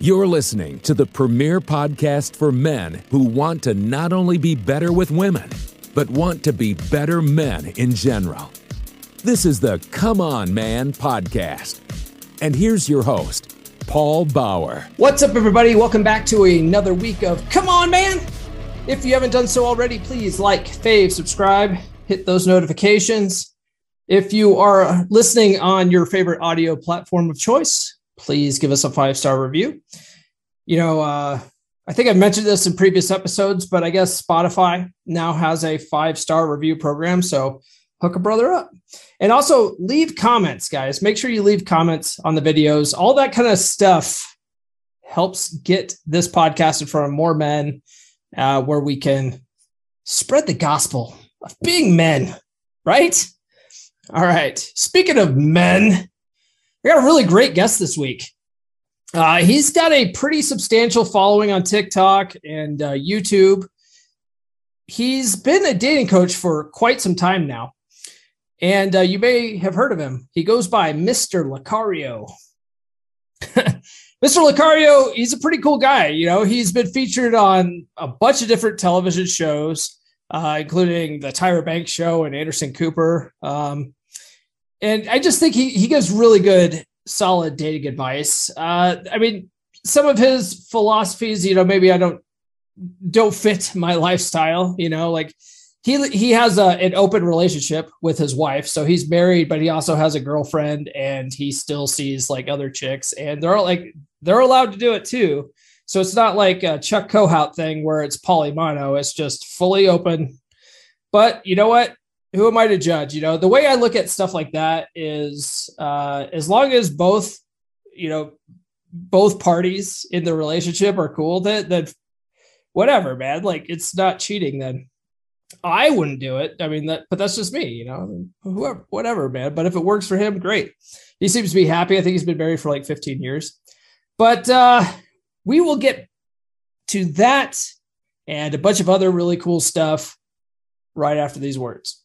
You're listening to the premier podcast for men who want to not only be better with women, but want to be better men in general. This is the Come On Man podcast. And here's your host, Paul Bauer. What's up, everybody? Welcome back to another week of Come On Man. If you haven't done so already, please like, fave, subscribe, hit those notifications. If you are listening on your favorite audio platform of choice, please give us a five star review. You know, uh, I think I've mentioned this in previous episodes, but I guess Spotify now has a five star review program. So hook a brother up. And also leave comments, guys. Make sure you leave comments on the videos. All that kind of stuff helps get this podcast in front of more men uh, where we can spread the gospel of being men, right? All right. Speaking of men, we got a really great guest this week. Uh, he's got a pretty substantial following on TikTok and uh, YouTube. He's been a dating coach for quite some time now. And uh, you may have heard of him. He goes by Mr. Lucario. Mr. Lucario, he's a pretty cool guy. You know, he's been featured on a bunch of different television shows, uh, including the Tyra Banks show and Anderson Cooper. Um, and I just think he he gives really good, solid dating advice. Uh, I mean, some of his philosophies, you know, maybe I don't don't fit my lifestyle. You know, like he he has a, an open relationship with his wife, so he's married, but he also has a girlfriend, and he still sees like other chicks, and they're like they're allowed to do it too. So it's not like a Chuck Kohout thing where it's polymono; it's just fully open. But you know what? Who am I to judge? You know, the way I look at stuff like that is uh, as long as both, you know, both parties in the relationship are cool with it, then whatever, man. Like it's not cheating then. I wouldn't do it. I mean that, but that's just me, you know. Whoever, whatever, man. But if it works for him, great. He seems to be happy. I think he's been married for like 15 years. But uh we will get to that and a bunch of other really cool stuff right after these words.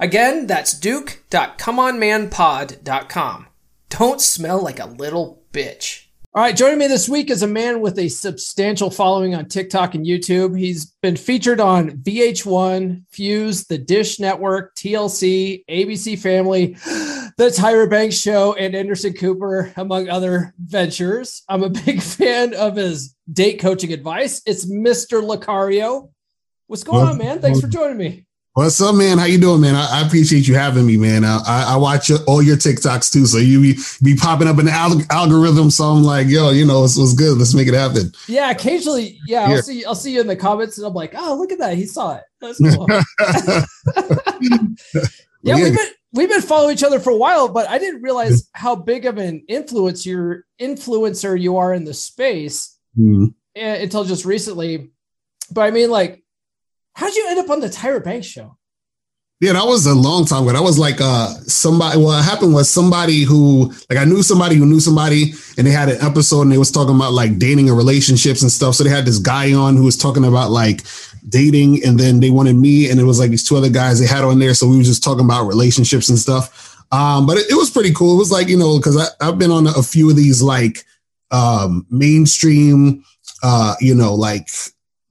Again, that's duke.comeonmanpod.com. Don't smell like a little bitch. All right, joining me this week is a man with a substantial following on TikTok and YouTube. He's been featured on VH1, Fuse, The Dish Network, TLC, ABC Family, The Tyra Banks Show, and Anderson Cooper, among other ventures. I'm a big fan of his date coaching advice. It's Mr. Lucario. What's going well, on, man? Thanks well, for joining me. What's up, man? How you doing, man? I, I appreciate you having me, man. I, I watch all your TikToks too, so you be, be popping up in the al- algorithm. So I'm like, yo, you know, it's was good. Let's make it happen. Yeah, occasionally, yeah, I'll see, I'll see you in the comments, and I'm like, oh, look at that, he saw it. That's cool. yeah, we've been we've been following each other for a while, but I didn't realize how big of an influence your influencer you are in the space mm-hmm. until just recently. But I mean, like How'd you end up on the Tyra Banks show? Yeah, that was a long time ago. That was like uh somebody what happened was somebody who like I knew somebody who knew somebody and they had an episode and they was talking about like dating and relationships and stuff. So they had this guy on who was talking about like dating and then they wanted me and it was like these two other guys they had on there. So we were just talking about relationships and stuff. Um, but it, it was pretty cool. It was like, you know, because I've been on a few of these like um mainstream uh, you know, like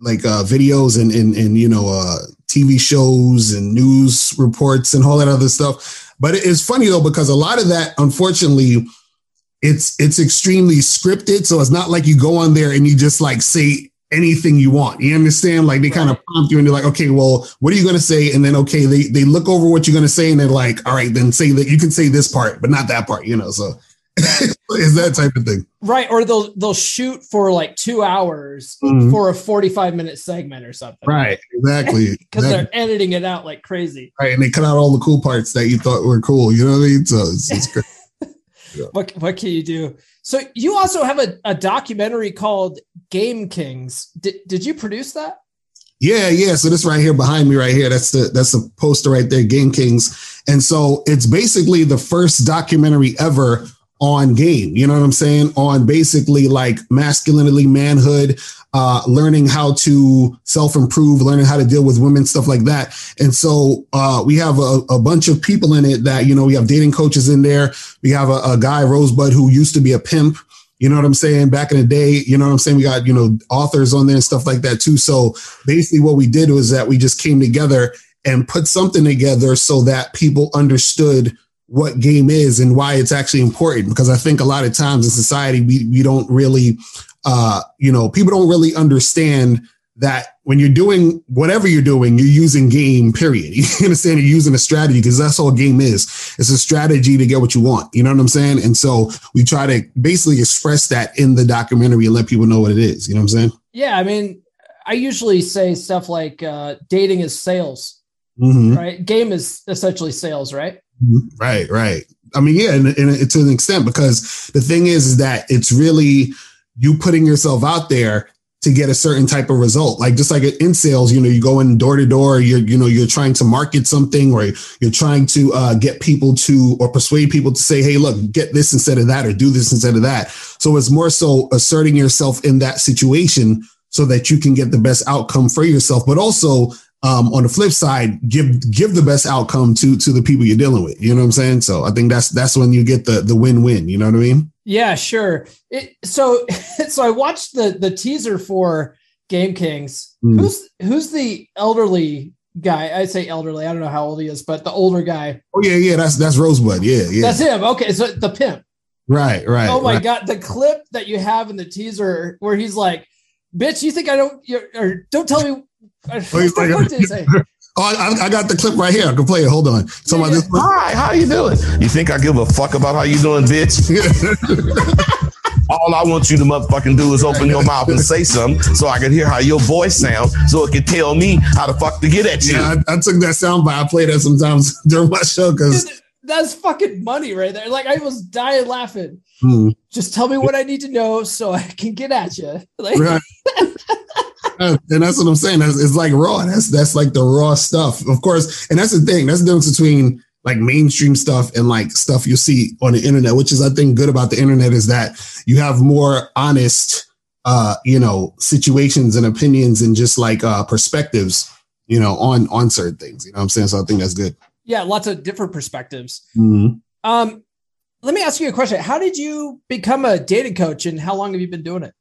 like uh videos and and and you know uh TV shows and news reports and all that other stuff. But it's funny though because a lot of that, unfortunately, it's it's extremely scripted. So it's not like you go on there and you just like say anything you want. You understand? Like they kind of prompt you and they're like, okay, well, what are you going to say? And then, okay, they, they look over what you're going to say and they're like, all right, then say that you can say this part, but not that part, you know? So is that type of thing. Right. Or they'll, they'll shoot for like two hours mm-hmm. for a 45 minute segment or something. Right. Exactly. Because exactly. they're editing it out like crazy. Right. And they cut out all the cool parts that you thought were cool. You know what I mean? So it's, it's great. Yeah. What what can you do? So you also have a, a documentary called Game Kings. Did, did you produce that? Yeah, yeah. So this right here behind me, right here, that's the that's the poster right there, Game Kings. And so it's basically the first documentary ever on game. You know what I'm saying? On basically like masculinity, manhood, uh, learning how to self improve, learning how to deal with women, stuff like that. And so uh, we have a, a, bunch of people in it that, you know, we have dating coaches in there. We have a, a guy, Rosebud, who used to be a pimp. You know what I'm saying? Back in the day, you know what I'm saying? We got, you know, authors on there and stuff like that too. So basically what we did was that we just came together and put something together so that people understood what game is and why it's actually important. Because I think a lot of times in society, we, we don't really, uh, you know, people don't really understand that when you're doing whatever you're doing, you're using game, period. You understand you're using a strategy because that's all game is. It's a strategy to get what you want. You know what I'm saying? And so we try to basically express that in the documentary and let people know what it is. You know what I'm saying? Yeah. I mean, I usually say stuff like uh, dating is sales, mm-hmm. right? Game is essentially sales, right? Right, right. I mean, yeah, and, and to an extent, because the thing is, is that it's really you putting yourself out there to get a certain type of result. Like just like in sales, you know, you go in door to door, you're, you know, you're trying to market something or you're trying to uh, get people to or persuade people to say, hey, look, get this instead of that or do this instead of that. So it's more so asserting yourself in that situation so that you can get the best outcome for yourself, but also um, on the flip side, give give the best outcome to to the people you're dealing with. You know what I'm saying? So I think that's that's when you get the the win win. You know what I mean? Yeah, sure. It, so so I watched the the teaser for Game Kings. Mm. Who's who's the elderly guy? I say elderly. I don't know how old he is, but the older guy. Oh yeah, yeah. That's that's Rosebud. Yeah, yeah. That's him. Okay, so the pimp. Right, right. Oh my right. god, the clip that you have in the teaser where he's like, "Bitch, you think I don't?" Or don't tell me Oh, like, oh I, I, got the clip right here. I can play it. Hold on. So yeah, yeah. Hi, how you doing? You think I give a fuck about how you doing, bitch? All I want you to motherfucking do is open your mouth and say something so I can hear how your voice sounds so it can tell me how the fuck to get at you. Yeah, I, I took that sound by. I play that sometimes during my show because that's fucking money right there. Like I was dying laughing. Hmm. Just tell me what I need to know so I can get at you. Like, right. And that's what I'm saying. That's, it's like raw. That's that's like the raw stuff, of course. And that's the thing. That's the difference between like mainstream stuff and like stuff you see on the internet, which is I think good about the internet is that you have more honest, uh, you know, situations and opinions and just like uh, perspectives, you know, on on certain things. You know what I'm saying? So I think that's good. Yeah, lots of different perspectives. Mm-hmm. Um, let me ask you a question. How did you become a dating coach, and how long have you been doing it?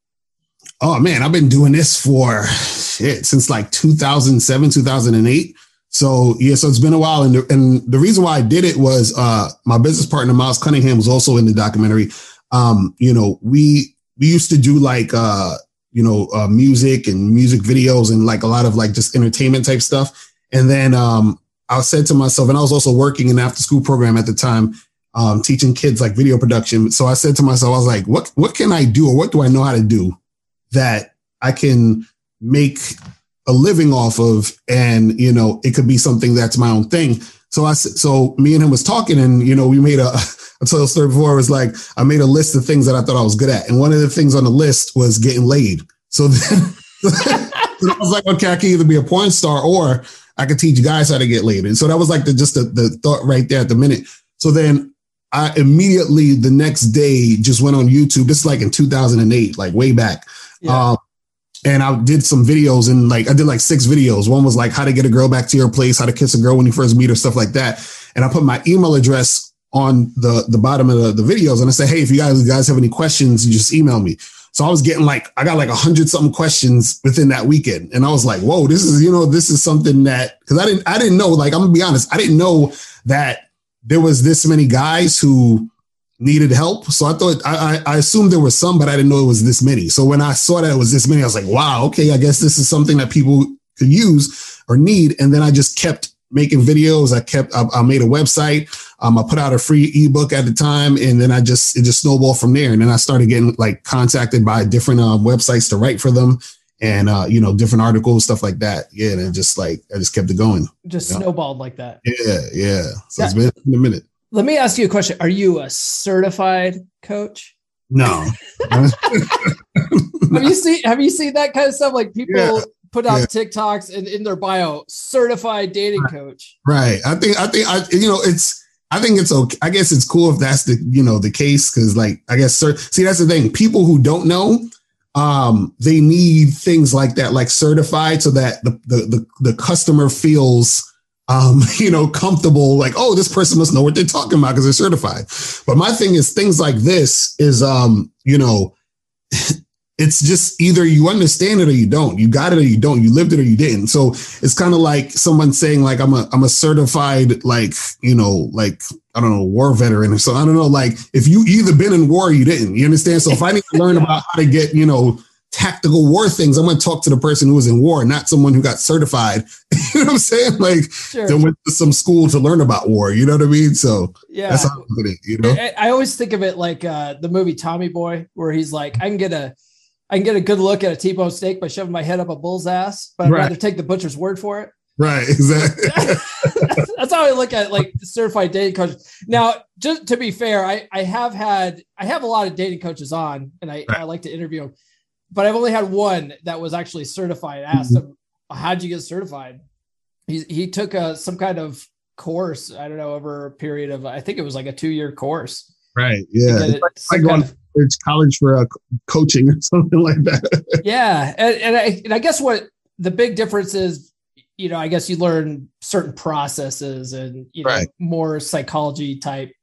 Oh man, I've been doing this for shit since like 2007, 2008. So yeah, so it's been a while, and the, and the reason why I did it was uh, my business partner Miles Cunningham was also in the documentary. Um, you know, we we used to do like uh, you know uh, music and music videos and like a lot of like just entertainment type stuff. And then um, I said to myself, and I was also working in after school program at the time, um, teaching kids like video production. So I said to myself, I was like, what what can I do or what do I know how to do that I can make a living off of and you know it could be something that's my own thing so i so me and him was talking and you know we made a the story before was like i made a list of things that i thought i was good at and one of the things on the list was getting laid so then i was like okay i can either be a porn star or I could teach guys how to get laid. And so that was like the just the, the thought right there at the minute. So then I immediately the next day just went on YouTube. This is like in 2008, like way back. Yeah. Um, and I did some videos and like I did like six videos. One was like how to get a girl back to your place, how to kiss a girl when you first meet her, stuff like that. And I put my email address on the the bottom of the, the videos and I say, hey, if you guys, you guys have any questions, you just email me. So I was getting like I got like a hundred something questions within that weekend, and I was like, whoa, this is you know this is something that because I didn't I didn't know like I'm gonna be honest, I didn't know that there was this many guys who needed help. So I thought I, I assumed there was some, but I didn't know it was this many. So when I saw that it was this many, I was like, wow, okay, I guess this is something that people could use or need. And then I just kept making videos. I kept I, I made a website. Um, I put out a free ebook at the time, and then I just it just snowballed from there. And then I started getting like contacted by different uh, websites to write for them and uh, you know, different articles, stuff like that. Yeah, and just like I just kept it going. Just snowballed like that. Yeah, yeah. So it's been a minute. Let me ask you a question. Are you a certified coach? No. have you seen have you seen that kind of stuff? Like people yeah. put out yeah. TikToks and in their bio, certified dating coach. Right. I think I think I you know it's I think it's okay. I guess it's cool if that's the you know the case because like I guess sir, see that's the thing. People who don't know um, they need things like that, like certified, so that the the the, the customer feels um, you know, comfortable, like, oh, this person must know what they're talking about because they're certified. But my thing is things like this is um, you know, it's just either you understand it or you don't. You got it or you don't. You lived it or you didn't. So it's kind of like someone saying, like, I'm a I'm a certified, like, you know, like I don't know, war veteran. Or so I don't know, like if you either been in war or you didn't, you understand? So if I need to learn about how to get, you know, tactical war things, I'm going to talk to the person who was in war, not someone who got certified. you know what I'm saying? Like sure. they went to some school to learn about war. You know what I mean? So yeah, that's how I put it. You know, I, I always think of it like uh, the movie Tommy Boy, where he's like, I can get a, I can get a good look at a T-bone steak by shoving my head up a bull's ass, but I'd right. rather take the butcher's word for it. Right, exactly. That's how I look at like certified dating coaches. Now, just to be fair, I, I have had I have a lot of dating coaches on, and I, right. I like to interview them, but I've only had one that was actually certified. I asked mm-hmm. him, "How'd you get certified?" He he took a some kind of course. I don't know over a period of I think it was like a two year course. Right. Yeah. It, like going college, college for uh, coaching or something like that. yeah, and, and I and I guess what the big difference is you know, I guess you learn certain processes and you know right. more psychology type.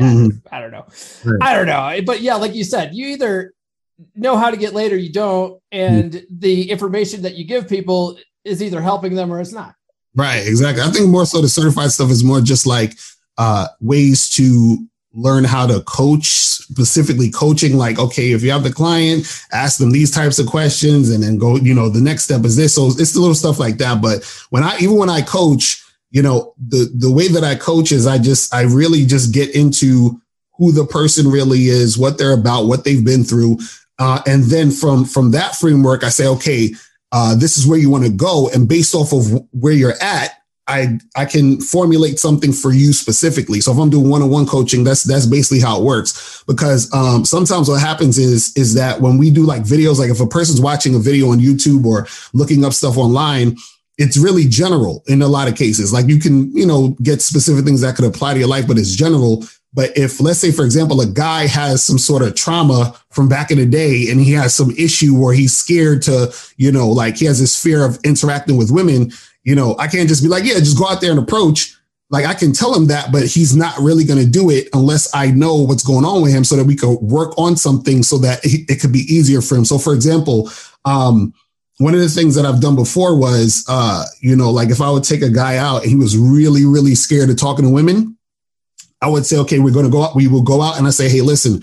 Mm-hmm. I don't know. Right. I don't know. But yeah, like you said, you either know how to get laid or you don't, and the information that you give people is either helping them or it's not. Right. Exactly. I think more so the certified stuff is more just like uh, ways to learn how to coach specifically coaching like okay if you have the client ask them these types of questions and then go you know the next step is this so it's the little stuff like that but when i even when i coach you know the the way that i coach is i just i really just get into who the person really is what they're about what they've been through uh, and then from from that framework i say okay uh, this is where you want to go and based off of where you're at I I can formulate something for you specifically. So if I'm doing one-on-one coaching, that's that's basically how it works. Because um, sometimes what happens is is that when we do like videos, like if a person's watching a video on YouTube or looking up stuff online, it's really general in a lot of cases. Like you can you know get specific things that could apply to your life, but it's general. But if let's say, for example, a guy has some sort of trauma from back in the day and he has some issue where he's scared to, you know, like he has this fear of interacting with women, you know, I can't just be like, yeah, just go out there and approach. Like I can tell him that, but he's not really going to do it unless I know what's going on with him so that we could work on something so that it could be easier for him. So for example, um, one of the things that I've done before was, uh, you know, like if I would take a guy out and he was really, really scared of talking to women, I would say, okay, we're going to go out. We will go out and I say, hey, listen,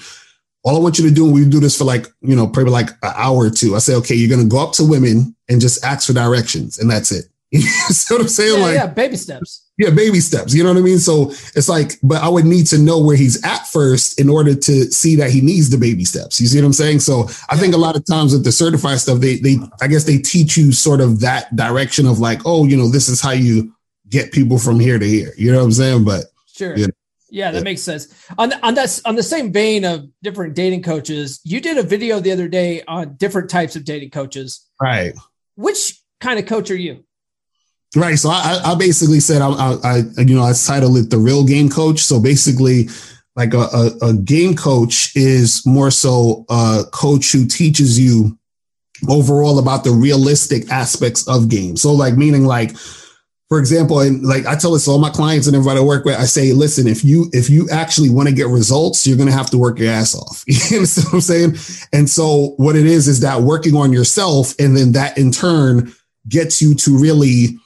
all I want you to do, and we do this for like, you know, probably like an hour or two. I say, okay, you're going to go up to women and just ask for directions. And that's it. You see what I'm saying? Yeah, like, yeah, baby steps. Yeah, baby steps. You know what I mean? So it's like, but I would need to know where he's at first in order to see that he needs the baby steps. You see what I'm saying? So I yeah. think a lot of times with the certified stuff, they they I guess they teach you sort of that direction of like, oh, you know, this is how you get people from here to here. You know what I'm saying? But sure. You know, yeah, that yeah. makes sense. On on that on the same vein of different dating coaches, you did a video the other day on different types of dating coaches. Right. Which kind of coach are you? Right. So I, I basically said I, I, you know I titled it the real game coach. So basically, like a, a, a game coach is more so a coach who teaches you overall about the realistic aspects of games. So like meaning like for example, and like I tell this to all my clients and everybody I work with, I say, listen, if you if you actually want to get results, you're gonna have to work your ass off. you understand what I'm saying? And so what it is is that working on yourself, and then that in turn gets you to really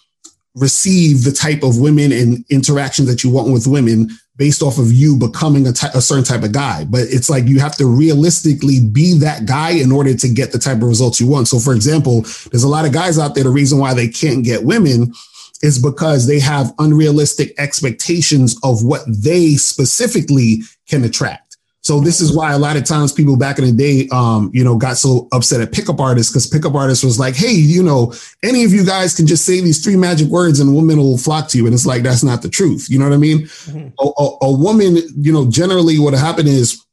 receive the type of women and interactions that you want with women based off of you becoming a, ty- a certain type of guy. But it's like you have to realistically be that guy in order to get the type of results you want. So, for example, there's a lot of guys out there. The reason why they can't get women is because they have unrealistic expectations of what they specifically can attract. So this is why a lot of times people back in the day, um, you know, got so upset at pickup artists because pickup artists was like, hey, you know, any of you guys can just say these three magic words and women will flock to you. And it's like, that's not the truth. You know what I mean? Mm-hmm. A, a, a woman, you know, generally what happened is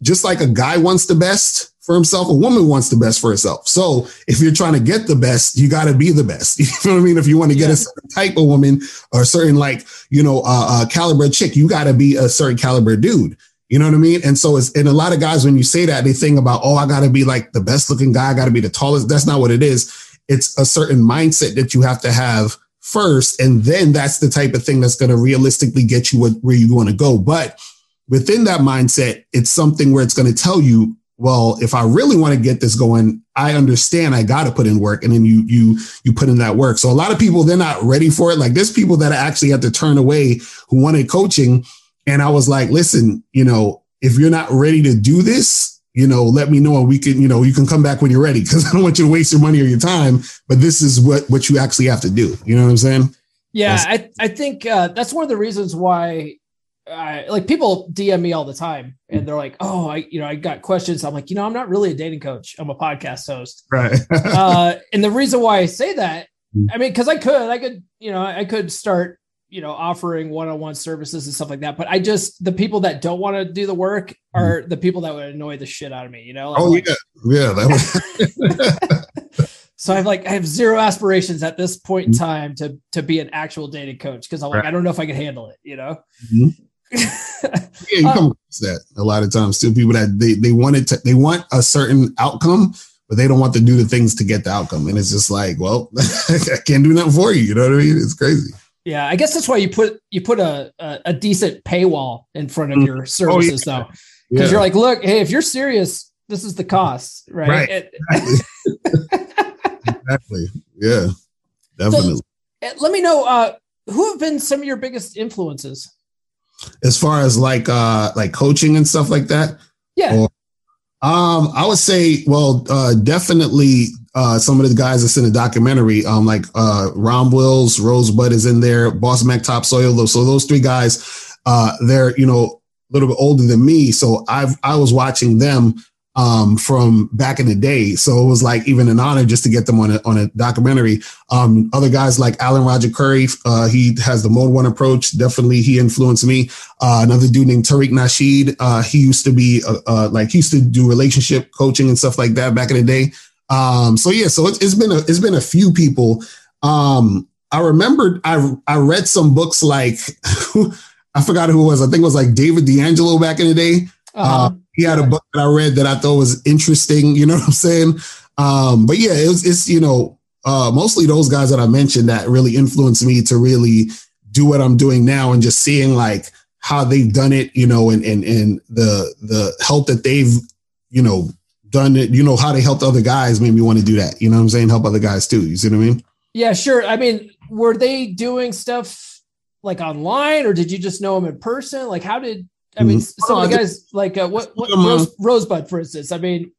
just like a guy wants the best for himself, a woman wants the best for herself. So if you're trying to get the best, you got to be the best. You know what I mean? If you want to get yeah. a certain type of woman or a certain like, you know, uh, uh caliber chick, you got to be a certain caliber dude. You know what I mean? And so it's and a lot of guys when you say that they think about, oh, I gotta be like the best looking guy, I gotta be the tallest. That's not what it is. It's a certain mindset that you have to have first, and then that's the type of thing that's gonna realistically get you where you want to go. But within that mindset, it's something where it's gonna tell you, well, if I really want to get this going, I understand I got to put in work, and then you you you put in that work. So a lot of people they're not ready for it. Like there's people that I actually have to turn away who wanted coaching and I was like, listen, you know, if you're not ready to do this, you know, let me know and we can, you know, you can come back when you're ready because I don't want you to waste your money or your time. But this is what what you actually have to do. You know what I'm saying? Yeah, I I think uh, that's one of the reasons why. Uh, like people DM me all the time, and they're like, "Oh, I, you know, I got questions." I'm like, you know, I'm not really a dating coach. I'm a podcast host, right? uh, and the reason why I say that, mm. I mean, because I could, I could, you know, I could start you know offering one-on-one services and stuff like that but i just the people that don't want to do the work mm-hmm. are the people that would annoy the shit out of me you know like, oh yeah yeah that was so i have like i have zero aspirations at this point in mm-hmm. time to to be an actual dating coach because i'm like right. i don't know if i can handle it you know mm-hmm. Yeah you come um, across that a lot of times too people that they they want it to they want a certain outcome but they don't want to do the things to get the outcome and it's just like well i can't do nothing for you you know what i mean it's crazy yeah, I guess that's why you put you put a a, a decent paywall in front of mm. your services, oh, yeah. though, because yeah. you're like, look, hey, if you're serious, this is the cost, right? Right. exactly. exactly. Yeah. Definitely. So, eh, let me know uh, who have been some of your biggest influences as far as like uh like coaching and stuff like that. Yeah. Or, um, I would say, well, uh, definitely uh, some of the guys that's in the documentary, um, like uh, Ron Wills, Rosebud is in there, Boss Mac Topsoil. So those three guys, uh, they're you know a little bit older than me, so I've I was watching them um, from back in the day. So it was like even an honor just to get them on a, on a documentary. Um, other guys like Alan Roger Currie, uh, he has the mode one approach. Definitely he influenced me. Uh, another dude named Tariq Nasheed. Uh, he used to be, uh, uh, like he used to do relationship coaching and stuff like that back in the day. Um, so yeah, so it's, it's been a it's been a few people. Um, I remembered I I read some books like I forgot who it was. I think it was like David D'Angelo back in the day. Uh-huh. Uh, he had a book that I read that I thought was interesting. You know what I'm saying? Um, but yeah, it was, it's you know uh, mostly those guys that I mentioned that really influenced me to really do what I'm doing now and just seeing like how they've done it, you know, and and and the the help that they've you know done it, you know, how they helped other guys made me want to do that. You know what I'm saying? Help other guys too. You see what I mean? Yeah, sure. I mean, were they doing stuff like online or did you just know them in person? Like, how did, I mean, mm-hmm. some of the guys, like uh, what, what Rose, Rosebud, for instance, I mean,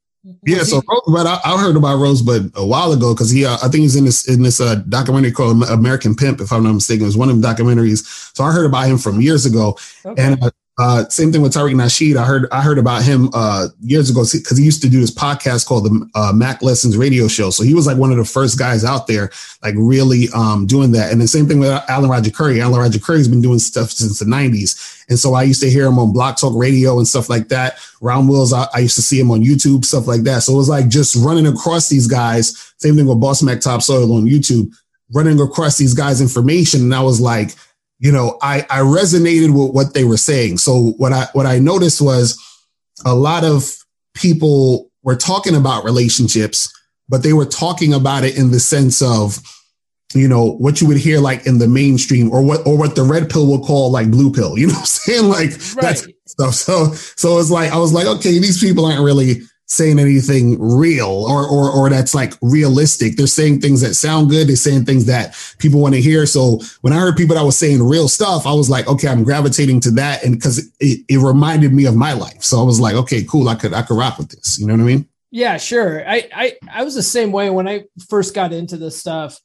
yeah, so Rosebud, I, I, heard about Rosebud a while ago because he, uh, I think he's in this in this uh, documentary called American Pimp, if I'm not mistaken. It was one of the documentaries. So I heard about him from years ago, okay. and uh, same thing with Tariq Nasheed. I heard I heard about him uh, years ago because he used to do this podcast called the uh, Mack Lessons Radio Show. So he was like one of the first guys out there, like really um, doing that. And the same thing with Alan Roger Currie. Alan Roger Currie's been doing stuff since the '90s, and so I used to hear him on Blog Talk Radio and stuff like that. Ron Wills, I, I used to see him on YouTube, stuff like that. So it was like just running across these guys. Same thing with Boss Mac Topsoil on YouTube running across these guys' information, and I was like, you know, I I resonated with what they were saying. So what I what I noticed was a lot of people were talking about relationships, but they were talking about it in the sense of you know what you would hear like in the mainstream or what or what the red pill will call like blue pill you know what i'm saying like right. that's stuff so so it's like i was like okay these people aren't really saying anything real or or or that's like realistic. They're saying things that sound good. They're saying things that people want to hear. So when i heard people that was saying real stuff i was like okay i'm gravitating to that and because it, it reminded me of my life. So i was like okay cool. I could i could rock with this. You know what i mean? Yeah sure. I i, I was the same way when i first got into this stuff.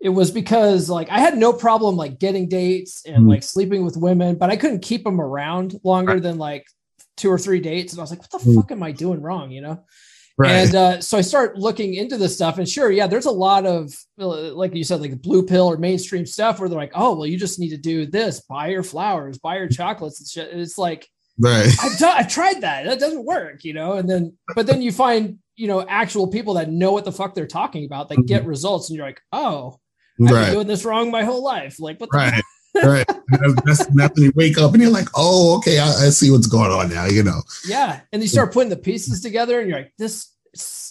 It was because like I had no problem like getting dates and mm like sleeping with women, but I couldn't keep them around longer than like two or three dates. And I was like, what the mm fuck am I doing wrong? You know? Right. And uh, so I start looking into this stuff, and sure, yeah, there's a lot of uh, like you said, like blue pill or mainstream stuff where they're like, oh, well, you just need to do this, buy your flowers, buy your chocolates and shit. And it's like, right? I've, done, I've tried that, that doesn't work, you know. And then, but then you find you know actual people that know what the fuck they're talking about, that mm-hmm. get results, and you're like, oh, I've right. been doing this wrong my whole life. Like, what? right. Right. That's, that's when you wake up and you're like, oh, okay, I, I, see what's going on now. You know. Yeah, and you start putting the pieces together, and you're like, this,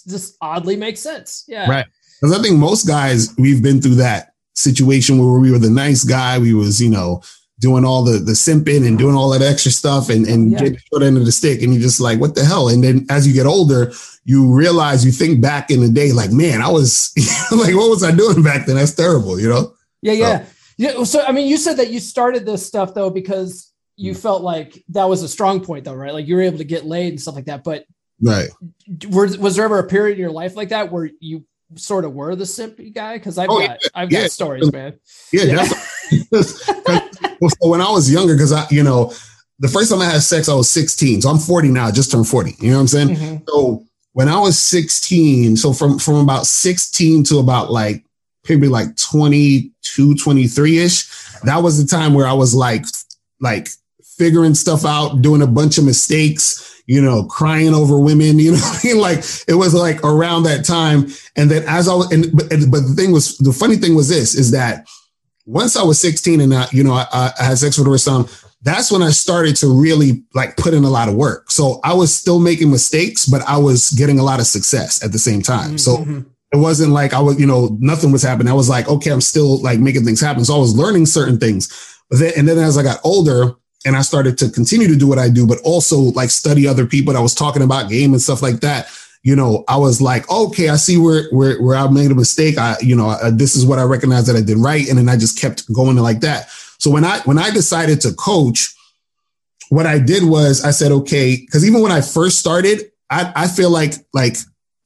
this oddly makes sense. Yeah. Right. Because I think most guys we've been through that situation where we were the nice guy. We was, you know, doing all the the simping and doing all that extra stuff and and yeah. get short end of the stick, and you're just like, what the hell? And then as you get older, you realize you think back in the day, like, man, I was like, what was I doing back then? That's terrible, you know? Yeah, yeah. So, yeah. So I mean, you said that you started this stuff though because you mm. felt like that was a strong point though, right? Like you were able to get laid and stuff like that. But right. Was, was there ever a period in your life like that where you sort of were the simpy guy? Because I've oh, got yeah, I've got stories, man. Yeah, yeah. so when I was younger, because I, you know, the first time I had sex, I was 16. So I'm 40 now, I just turned 40. You know what I'm saying? Mm-hmm. So when I was 16, so from from about 16 to about like maybe like 22, 23 ish, that was the time where I was like like figuring stuff out, doing a bunch of mistakes, you know, crying over women, you know, I mean? like it was like around that time. And then as I was, and but, but the thing was, the funny thing was this is that once I was 16 and I, you know, I, I had sex with her son, that's when I started to really like put in a lot of work. So I was still making mistakes, but I was getting a lot of success at the same time. Mm-hmm. So it wasn't like I was, you know, nothing was happening. I was like, okay, I'm still like making things happen. So I was learning certain things. But then, and then as I got older and I started to continue to do what I do, but also like study other people that was talking about game and stuff like that. You know, I was like, okay, I see where where where I made a mistake. I, you know, uh, this is what I recognize that I did right, and then I just kept going like that. So when I when I decided to coach, what I did was I said, okay, because even when I first started, I, I feel like like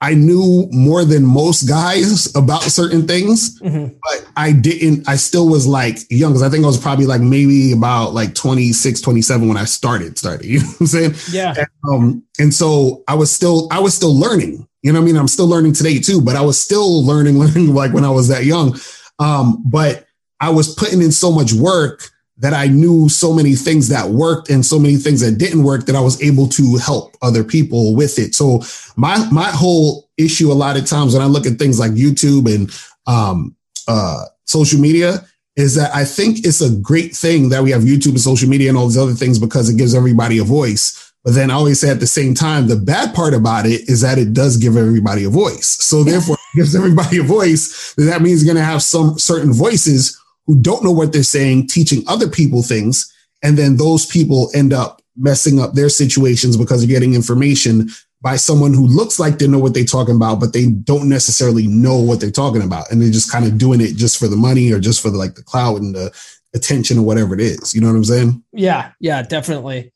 I knew more than most guys about certain things, mm-hmm. but I didn't, I still was like young because I think I was probably like maybe about like 26, 27 when I started, started. You know what I'm saying? Yeah. And, um, and so I was still, I was still learning. You know what I mean? I'm still learning today too, but I was still learning, learning like when I was that young. Um, but I was putting in so much work that I knew so many things that worked and so many things that didn't work that I was able to help other people with it. So my my whole issue a lot of times when I look at things like YouTube and um, uh, social media is that I think it's a great thing that we have YouTube and social media and all these other things because it gives everybody a voice. But then I always say at the same time, the bad part about it is that it does give everybody a voice. So therefore, it gives everybody a voice. That means you're going to have some certain voices who don't know what they're saying, teaching other people things. And then those people end up messing up their situations because they're getting information by someone who looks like they know what they're talking about, but they don't necessarily know what they're talking about. And they're just kind of doing it just for the money or just for the, like the clout and the attention or whatever it is. You know what I'm saying? Yeah. Yeah, definitely.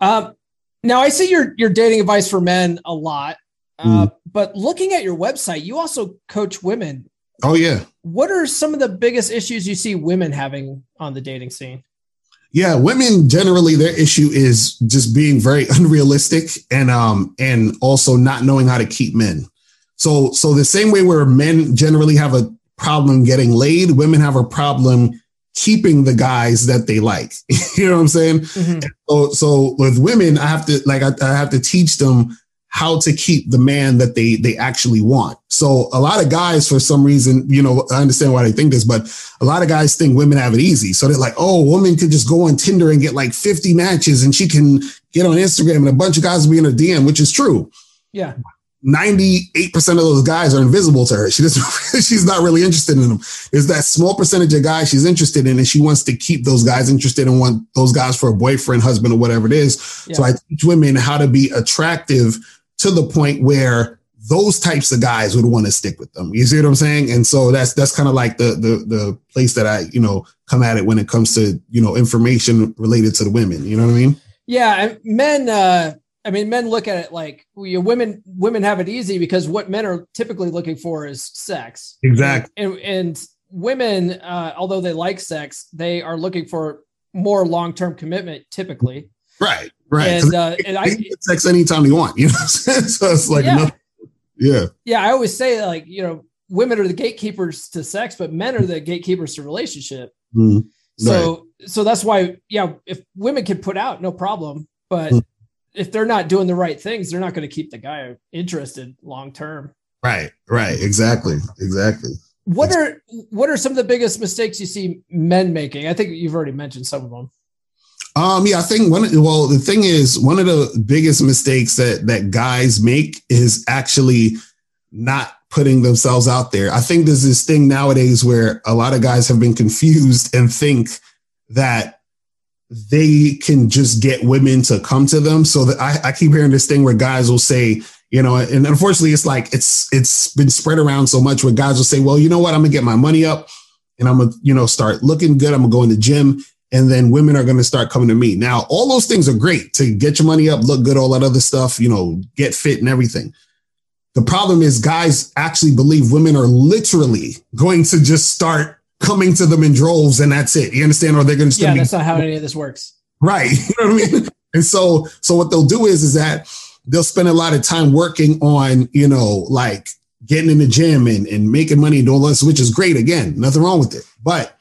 Um, now I see your, your dating advice for men a lot, uh, mm. but looking at your website, you also coach women. Oh yeah. What are some of the biggest issues you see women having on the dating scene? Yeah, women generally their issue is just being very unrealistic and um and also not knowing how to keep men. So so the same way where men generally have a problem getting laid, women have a problem keeping the guys that they like. you know what I'm saying? Mm-hmm. So so with women, I have to like I, I have to teach them how to keep the man that they they actually want. So a lot of guys, for some reason, you know, I understand why they think this, but a lot of guys think women have it easy. So they're like, oh, woman could just go on Tinder and get like 50 matches and she can get on Instagram and a bunch of guys will be in her DM, which is true. Yeah. 98% of those guys are invisible to her. She doesn't, she's not really interested in them. Is that small percentage of guys she's interested in, and she wants to keep those guys interested and want those guys for a boyfriend, husband, or whatever it is. Yeah. So I teach women how to be attractive to the point where those types of guys would want to stick with them. You see what I'm saying? And so that's that's kind of like the the the place that I, you know, come at it when it comes to, you know, information related to the women. You know what I mean? Yeah, And men uh I mean, men look at it like well, women. Women have it easy because what men are typically looking for is sex. Exactly. And, and women, uh, although they like sex, they are looking for more long-term commitment typically. Right. Right. And, uh, and I sex anytime you want. You know, so it's like yeah. Nothing. yeah. Yeah. I always say like you know, women are the gatekeepers to sex, but men are the gatekeepers to relationship. Mm-hmm. So right. so that's why yeah, if women can put out, no problem, but. Mm-hmm if they're not doing the right things, they're not going to keep the guy interested long term. Right, right, exactly, exactly. What are what are some of the biggest mistakes you see men making? I think you've already mentioned some of them. Um, yeah, I think one. Well, the thing is, one of the biggest mistakes that that guys make is actually not putting themselves out there. I think there's this thing nowadays where a lot of guys have been confused and think that they can just get women to come to them. So that I, I keep hearing this thing where guys will say, you know, and unfortunately it's like it's it's been spread around so much where guys will say, well, you know what, I'm gonna get my money up and I'm gonna, you know, start looking good. I'm gonna go in the gym. And then women are going to start coming to me. Now, all those things are great to get your money up, look good, all that other stuff, you know, get fit and everything. The problem is guys actually believe women are literally going to just start coming to them in droves and that's it. You understand? Or they're going to yeah, be- that's not how any of this works. Right. You know what I mean? and so, so what they'll do is, is that they'll spend a lot of time working on, you know, like getting in the gym and, and making money and all this, which is great. Again, nothing wrong with it. But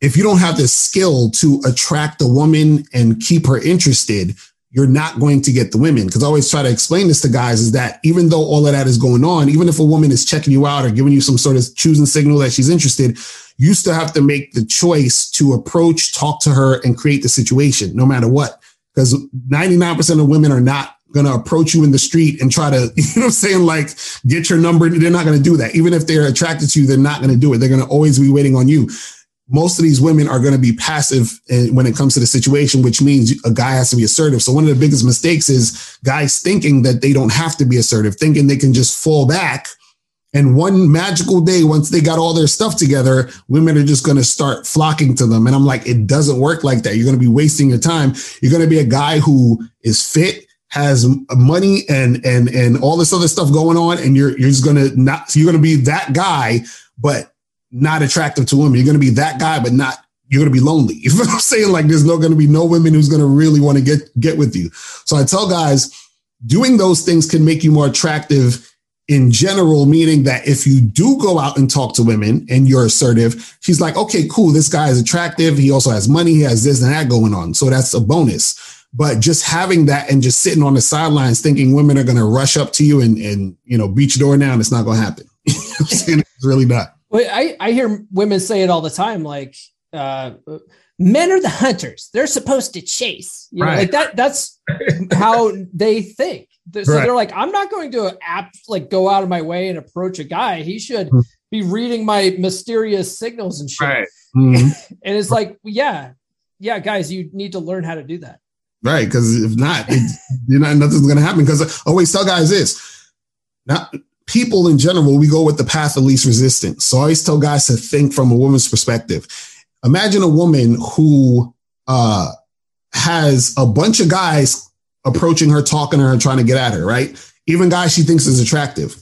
if you don't have the skill to attract a woman and keep her interested, you're not going to get the women. Because I always try to explain this to guys is that even though all of that is going on, even if a woman is checking you out or giving you some sort of choosing signal that she's interested, you still have to make the choice to approach, talk to her, and create the situation, no matter what. Because 99% of women are not going to approach you in the street and try to, you know what I'm saying, like get your number. They're not going to do that. Even if they're attracted to you, they're not going to do it. They're going to always be waiting on you. Most of these women are going to be passive when it comes to the situation, which means a guy has to be assertive. So one of the biggest mistakes is guys thinking that they don't have to be assertive, thinking they can just fall back and one magical day, once they got all their stuff together, women are just going to start flocking to them. And I'm like, it doesn't work like that. You're going to be wasting your time. You're going to be a guy who is fit, has uh, money and and and all this other stuff going on, and you're you're just going to not. you're going to be that guy, but not attractive to women. You're going to be that guy, but not. You're going to be lonely. You know what I'm saying? Like, there's no going to be no women who's going to really want to get get with you. So I tell guys, doing those things can make you more attractive in general, meaning that if you do go out and talk to women and you're assertive, she's like, okay, cool. This guy is attractive. He also has money. He has this and that going on. So that's a bonus. But just having that and just sitting on the sidelines thinking women are going to rush up to you and, and, you know, beat your door down, it's not going to happen. it's really not. Well, I, I hear women say it all the time. Like, uh, men are the hunters. They're supposed to chase. You know, right. like that. That's how they think. So right. they're like, I'm not going to app like go out of my way and approach a guy. He should mm-hmm. be reading my mysterious signals and shit. Right. Mm-hmm. and it's like, yeah, yeah, guys, you need to learn how to do that. Right. Because if not, you know, nothing's going to happen. Because I always tell guys this. Now, people in general, we go with the path of least resistance. So I always tell guys to think from a woman's perspective. Imagine a woman who uh, has a bunch of guys approaching her, talking to her, trying to get at her, right? Even guys she thinks is attractive.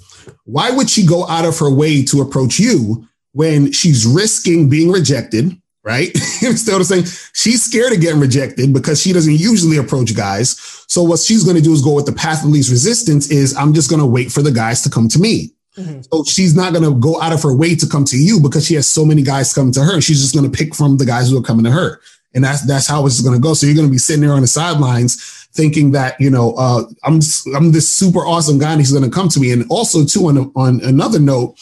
Why would she go out of her way to approach you when she's risking being rejected? Right. Instead of saying she's scared of getting rejected because she doesn't usually approach guys. So what she's going to do is go with the path of least resistance is I'm just going to wait for the guys to come to me. Mm-hmm. So she's not going to go out of her way to come to you because she has so many guys coming to her. She's just going to pick from the guys who are coming to her. And that's, that's how it's going to go. So you're going to be sitting there on the sidelines thinking that you know uh, I'm I'm this super awesome guy and he's going to come to me. And also too on on another note,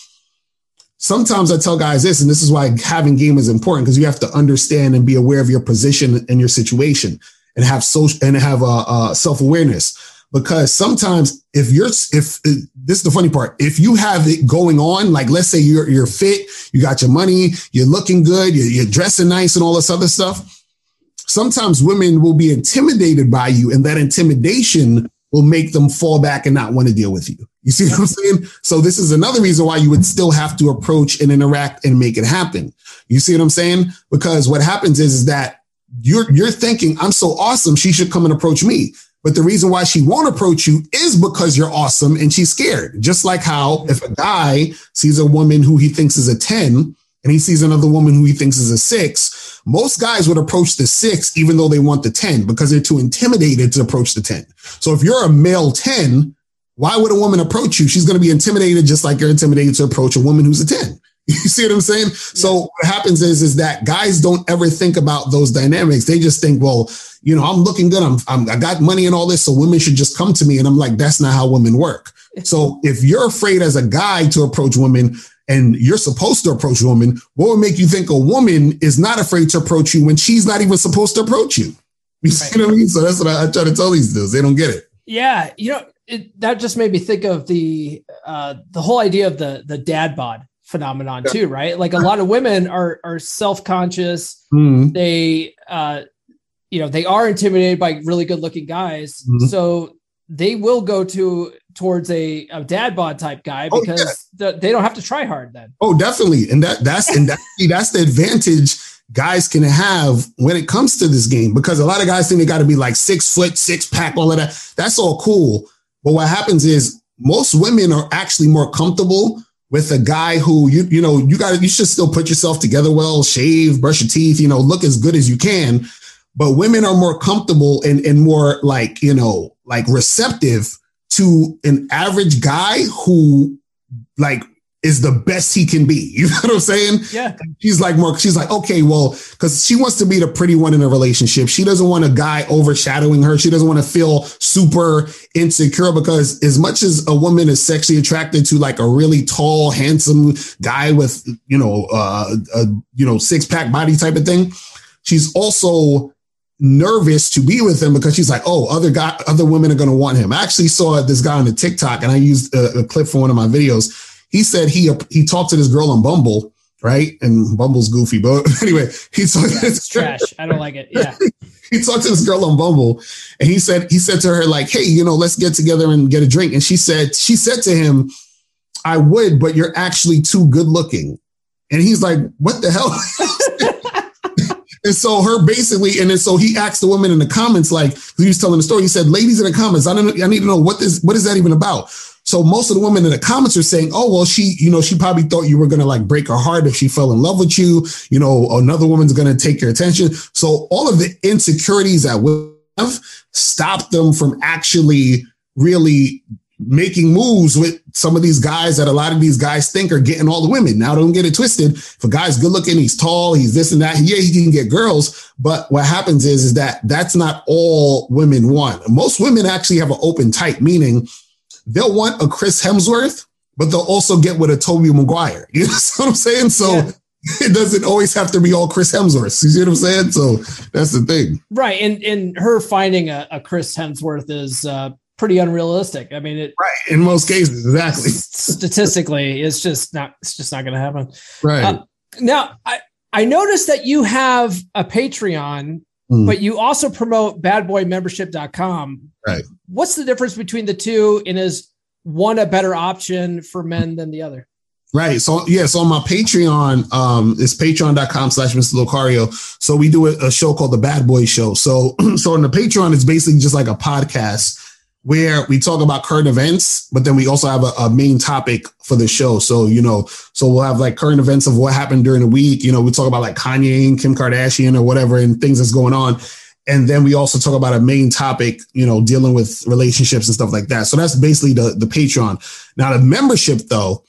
sometimes I tell guys this, and this is why having game is important because you have to understand and be aware of your position and your situation and have social and have a uh, uh, self awareness. Because sometimes if you're if this is the funny part, if you have it going on, like let's say you're you're fit, you got your money, you're looking good, you're, you're dressing nice, and all this other stuff sometimes women will be intimidated by you, and that intimidation will make them fall back and not want to deal with you. You see what I'm saying? So this is another reason why you would still have to approach and interact and make it happen. You see what I'm saying? Because what happens is, is that you're you're thinking, I'm so awesome, she should come and approach me. But the reason why she won't approach you is because you're awesome and she's scared. Just like how if a guy sees a woman who he thinks is a 10 and he sees another woman who he thinks is a six, most guys would approach the six, even though they want the 10, because they're too intimidated to approach the 10. So if you're a male 10, why would a woman approach you? She's going to be intimidated just like you're intimidated to approach a woman who's a 10. You see what I'm saying? Yes. So what happens is, is that guys don't ever think about those dynamics. They just think, well, you know, I'm looking good. I'm, I'm I got money and all this. So women should just come to me. And I'm like, that's not how women work. So if you're afraid as a guy to approach women, and you're supposed to approach a woman, what would make you think a woman is not afraid to approach you when she's not even supposed to approach you? You right. see what I mean? So that's what I, I, try to tell these dudes. They don't get it. Yeah, you know, it, that just made me think of the uh, the whole idea of the the dad bod phenomenon yeah. too, right? Like a lot of women are are self conscious. Mm-hmm. They uh, you know they are intimidated by really good looking guys, mm-hmm. so they will go to towards a, a dad bod type guy because oh, yeah. the, they don't have to try hard then. Oh, definitely. And that that's and that, that's the advantage guys can have when it comes to this game because a lot of guys think they got to be like six foot, six pack, all of that. That's all cool. But what happens is most women are actually more comfortable with a guy who you you know you got you should still put yourself together well, shave, brush your teeth, you know, look as good as you can. But women are more comfortable and and more like you know like receptive to an average guy who like is the best he can be. You know what I'm saying? Yeah. She's like more, she's like, okay, well, because she wants to be the pretty one in a relationship. She doesn't want a guy overshadowing her. She doesn't want to feel super insecure because as much as a woman is sexually attracted to like a really tall, handsome guy with, you know, uh, a, you know, six pack body type of thing, she's also nervous to be with him because she's like, oh, other guy, other women are going to want him. I actually saw this guy on the TikTok, and I used a, a, clip for one of my videos. He said he he talked to this girl on Bumble, right? And Bumble's goofy, but anyway, he talked. Yeah, it's trash. I don't like it. Yeah. he talked to this girl on Bumble, and he said he said to her like, hey, you know, let's get together and get a drink. And she said she said to him, I would, but you're actually too good looking. And he's like, what the hell? And so her basically, and then so he asked the woman in the comments, like he was telling the story. He said, "Ladies in the comments, I don't, I need to know what this, what is that even about?" So most of the women in the comments are saying, "Oh, well, she, you know, she probably thought you were gonna like break her heart if she fell in love with you. You know, another woman's gonna take your attention." So all of the insecurities that we have stopped them from actually really making moves with some of these guys that a lot of these guys think are getting all the women. Now, don't get it twisted. If a guy's good looking, he's tall, he's this and that. Yeah, he can get girls. But what happens is, is that that's not all women want. Most women actually have an open type, meaning they'll want a Chris Hemsworth, but they'll also get with a Tobey Maguire. You know what I'm saying? So yeah. it doesn't always have to be all Chris Hemsworth. You see what I'm saying? So that's the thing. Right. And and her finding a, a Chris Hemsworth is uh pretty unrealistic. I mean, it right in most cases, exactly. statistically, it's just not it's just not going to happen. Right uh, now, I I noticed that you have a Patreon, mm. but you also promote BadBoyMembership.com. Right. What's the difference between the two, and is one a better option for men than the other? Right. So yeah, so on my Patreon, um, it's patreon.com slash Mr. Locario. So we do a, a, show called the Bad Boy Show. So so on the Patreon, it's basically just like a podcast where we talk about current events, but then we also have a, a, main topic for the show. So, you know, so we'll have like current events of what happened during the week. You know, we talk about like Kanye and Kim Kardashian or whatever and things that's going on. And then we also talk about a main topic, you know, dealing with relationships and stuff like that. So that's basically the, the Patreon. Now, the membership, though,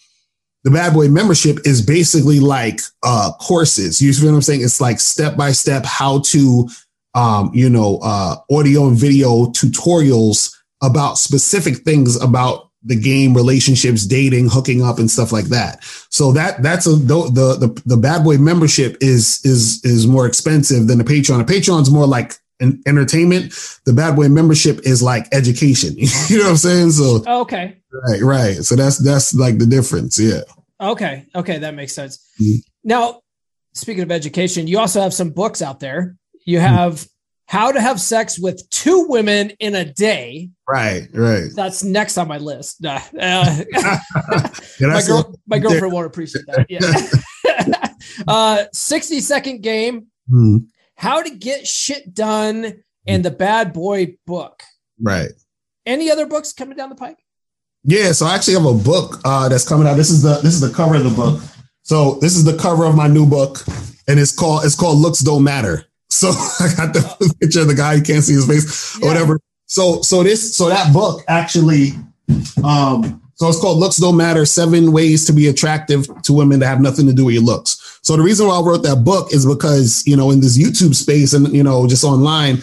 the Bad Boy membership is basically like uh, courses. You see what I'm saying? It's like step by step how to um, you know, uh, audio and video tutorials about specific things about the game, relationships, dating, hooking up, and stuff like that. So that that's a the the the bad boy membership is is is more expensive than the Patreon. The Patreon's more like an entertainment. The bad boy membership is like education. you know what I'm saying? So okay, right, right. So that's that's like the difference. Yeah. Okay, okay, that makes sense. Mm-hmm. Now, speaking of education, you also have some books out there. You mm-hmm. have how to have sex with two women in a day. Right, right. That's next on my list. Nah, uh, my, girl, my girlfriend won't appreciate that. Yeah. uh, 60 second game. Hmm. How to get shit done and the bad boy book. Right. Any other books coming down the pike? Yeah, so I actually have a book uh, that's coming out. This is the this is the cover of the book. So this is the cover of my new book, and it's called it's called Looks Don't Matter. So I got the picture of the guy. You can't see his face or whatever. So so this so that book actually um so it's called Looks Don't Matter Seven Ways to Be Attractive to Women That Have Nothing to Do with Your Looks. So the reason why I wrote that book is because, you know, in this YouTube space and, you know, just online,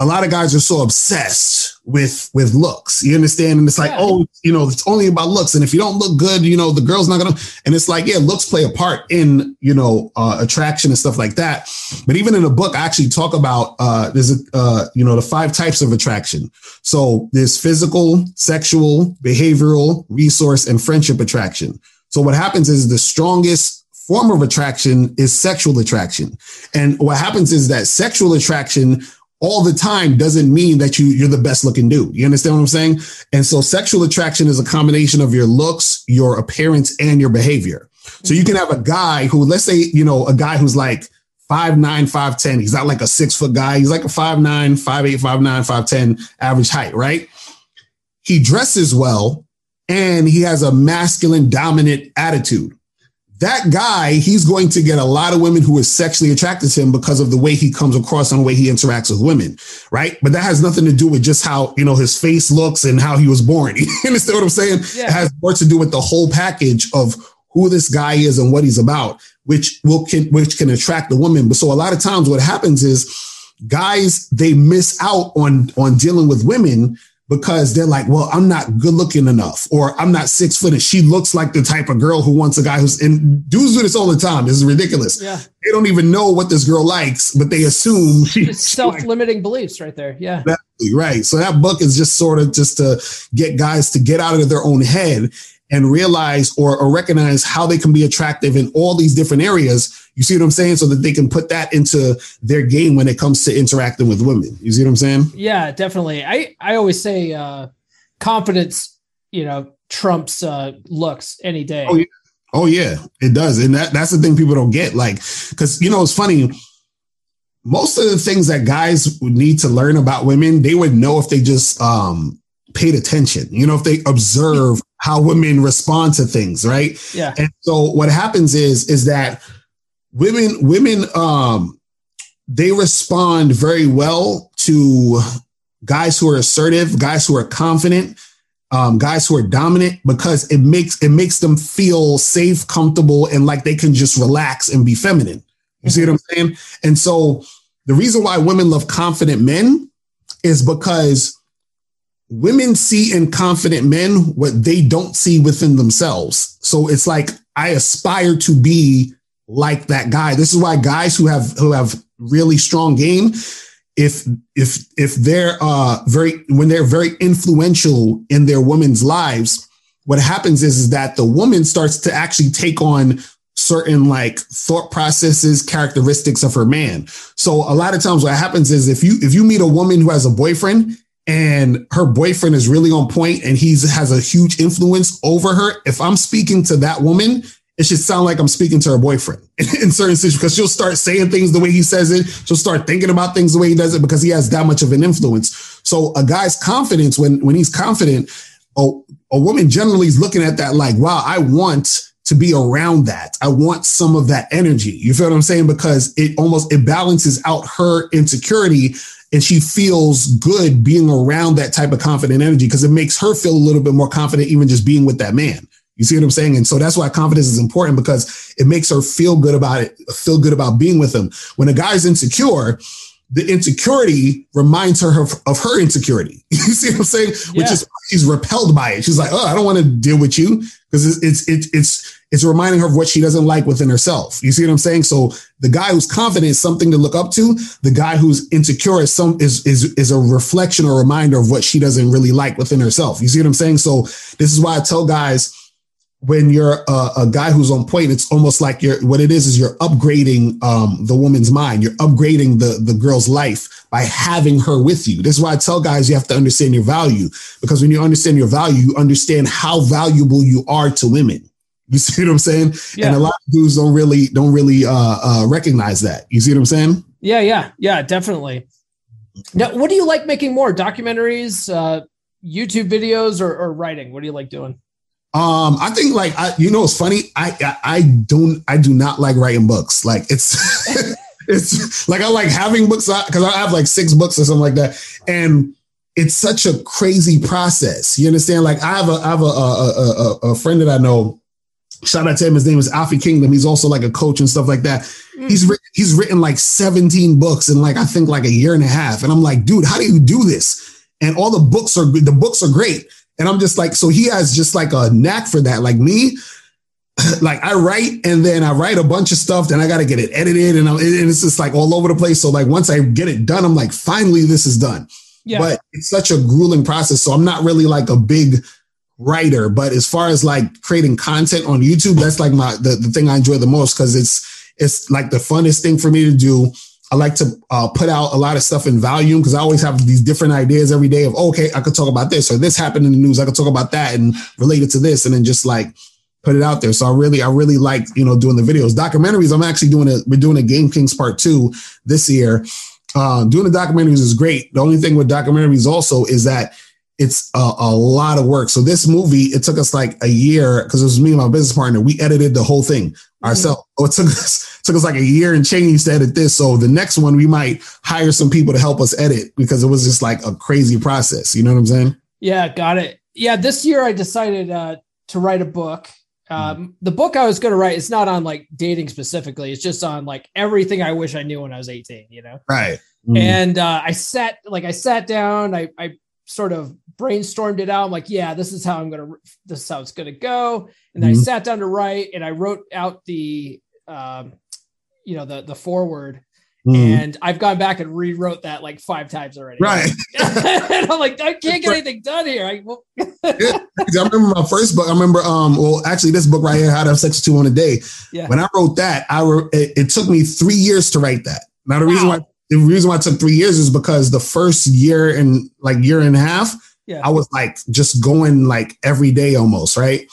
a lot of guys are so obsessed with with looks. You understand? And it's like, yeah. oh, you know, it's only about looks. And if you don't look good, you know, the girl's not gonna. And it's like, yeah, looks play a part in you know uh, attraction and stuff like that. But even in the book, I actually talk about uh, there's a uh, you know the five types of attraction. So there's physical, sexual, behavioral, resource, and friendship attraction. So what happens is the strongest form of attraction is sexual attraction. And what happens is that sexual attraction all the time doesn't mean that you you're the best looking dude. You understand what I'm saying? And so sexual attraction is a combination of your looks, your appearance, and your behavior. So you can have a guy who, let's say, you know, a guy who's like five nine, five ten. He's not like a six foot guy. He's like a five nine, five eight, five nine, five ten average height, right? He dresses well and he has a masculine dominant attitude that guy, he's going to get a lot of women who are sexually attracted to him because of the way he comes across and the way he interacts with women, right? But that has nothing to do with just how, you know, his face looks and how he was born. You understand what I'm saying? Yeah. It has more to do with the whole package of who this guy is and what he's about, which will can, which can attract the woman. But so a lot of times what happens is guys, they miss out on, on dealing with women because they're like, well, I'm not good looking enough, or I'm not six foot. And she looks like the type of girl who wants a guy who's and dudes do this all the time. This is ridiculous. Yeah. They don't even know what this girl likes, but they assume she's self-limiting like, beliefs right there. Yeah. Exactly, right. So that book is just sort of just to get guys to get out of their own head and realize or, or recognize how they can be attractive in all these different areas you see what I'm saying? So that they can put that into their game when it comes to interacting with women. You see what I'm saying? Yeah, definitely. I, I always say uh, confidence, you know, trumps uh, looks any day. Oh yeah. oh, yeah, it does. And that, that's the thing people don't get. Like, because, you know, it's funny. Most of the things that guys would need to learn about women, they would know if they just um, paid attention, you know, if they observe how women respond to things, right? Yeah. And so what happens is, is that women women um they respond very well to guys who are assertive, guys who are confident, um, guys who are dominant because it makes it makes them feel safe, comfortable, and like they can just relax and be feminine. You see what I'm saying? And so the reason why women love confident men is because women see in confident men what they don't see within themselves. So it's like I aspire to be like that guy. This is why guys who have who have really strong game, if if if they're uh very when they're very influential in their women's lives, what happens is, is that the woman starts to actually take on certain like thought processes, characteristics of her man. So a lot of times what happens is if you if you meet a woman who has a boyfriend and her boyfriend is really on point and he's has a huge influence over her, if I'm speaking to that woman it should sound like I'm speaking to her boyfriend in certain situations because she'll start saying things the way he says it. She'll start thinking about things the way he does it because he has that much of an influence. So a guy's confidence when when he's confident, a, a woman generally is looking at that like, wow, I want to be around that. I want some of that energy. You feel what I'm saying? Because it almost it balances out her insecurity and she feels good being around that type of confident energy because it makes her feel a little bit more confident even just being with that man. You see what I'm saying? And so that's why confidence is important because it makes her feel good about it, feel good about being with him. When a guy's insecure, the insecurity reminds her of, of her insecurity. you see what I'm saying? Yeah. Which is she's repelled by it. She's like, oh, I don't want to deal with you because it's, it's it's it's it's reminding her of what she doesn't like within herself. You see what I'm saying? So the guy who's confident is something to look up to. The guy who's insecure is some is is is a reflection or reminder of what she doesn't really like within herself. You see what I'm saying? So this is why I tell guys when you're a, a, guy who's on point, it's almost like you're what it is is you're upgrading um, the woman's mind. You're upgrading the the girl's life by having her with you. This is why I tell guys you have to understand your value because when you understand your value, you understand how valuable you are to women. You see what I'm saying? Yeah. And a lot of dudes don't really don't really uh, uh, recognize that. You see what I'm saying? Yeah, yeah, yeah, definitely. Now, what do you like making more? Documentaries, uh, YouTube videos, or, or writing? What do you like doing? Um, I think like I, you know, it's funny. I, I, I don't, I do not like writing books. Like it's, it's like I like having books because I have like six books or something like that, and it's such a crazy process. You understand? Like I have a, I have a, a, a, a friend that I know. Shout out to him. His name is Alfie Kingdom. He's also like a coach and stuff like that. Mm. He's written, he's written like 17 books in like I think like a year and a half. And I'm like, dude, how do you do this? And all the books are the books are great and I'm just like, so he has just like a knack for that. Like me, like I write and then I write a bunch of stuff, then I got to get it edited and, and, it's just like all over the place. So like once I get it done, I'm like, finally, this is done. Yeah. But it's such a grueling process. So I'm not really like a big writer, but as far as like creating content on YouTube, that's like my, the, the thing I enjoy the most because it's, it's like the funnest thing for me to do. I like to uh, put out a lot of stuff in volume because I always have these different ideas every day of, oh, okay, I could talk about this or this happened in the news. I could talk about that and relate it to this and then just like put it out there. So I really, I really like, you know, doing the videos. Documentaries, I'm actually doing it. We're doing a Game Kings part two this year. Uh, doing the documentaries is great. The only thing with documentaries also is that it's a, a, lot of work. So this movie, it took us like a year because it was me and my business partner. We edited the whole thing ourselves. Mm-hmm. So it took us took us like a year and change to edit this. So the next one, we might hire some people to help us edit because it was just like a crazy process. You know what I'm saying? Yeah, got it. Yeah, this year I decided uh, to write a book. Um, mm The book I was going to write is not on like dating specifically. It's just on like everything I wish I knew when I was 18. You know? Right. mm And uh, I sat like I sat down. I I sort of brainstormed it out. I'm like, yeah, this is how I'm gonna this is how it's gonna go. And then mm-hmm. I sat down to write and I wrote out the um, you know, the the forward. Mm-hmm. And I've gone back and rewrote that like five times already. Right. and I'm like, I can't get anything done here. I, well, yeah, I remember my first book. I remember, um, well, actually, this book right here, How to Have Sex Two on a Day. Yeah. When I wrote that, I were, it, it took me three years to write that. Now, the wow. reason why the reason why it took three years is because the first year and like year and a half, yeah. I was like just going like every day almost, right?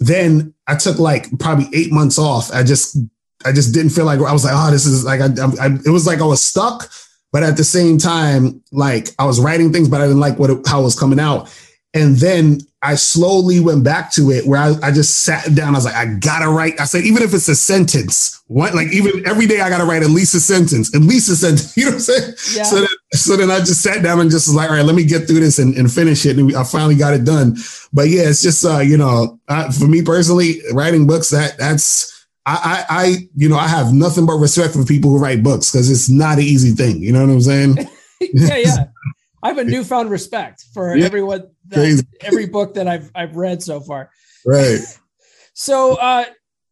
Then I took like probably eight months off. I just I just didn't feel like I was like, oh, this is like I, I it was like I was stuck, but at the same time, like I was writing things, but I didn't like what it, how it was coming out. And then I slowly went back to it where I, I just sat down. I was like, I gotta write. I said, even if it's a sentence, what like even every day I gotta write at least a sentence, at least a sentence. You know what I'm saying? Yeah. So then, so then I just sat down and just was like, all right, let me get through this and, and finish it. And I finally got it done. But yeah, it's just uh, you know, uh, for me personally, writing books that that's. I, I, I, you know, I have nothing but respect for people who write books because it's not an easy thing. You know what I'm saying? yeah, yeah. I have a newfound respect for yeah, everyone, that, every book that I've I've read so far. Right. so, uh,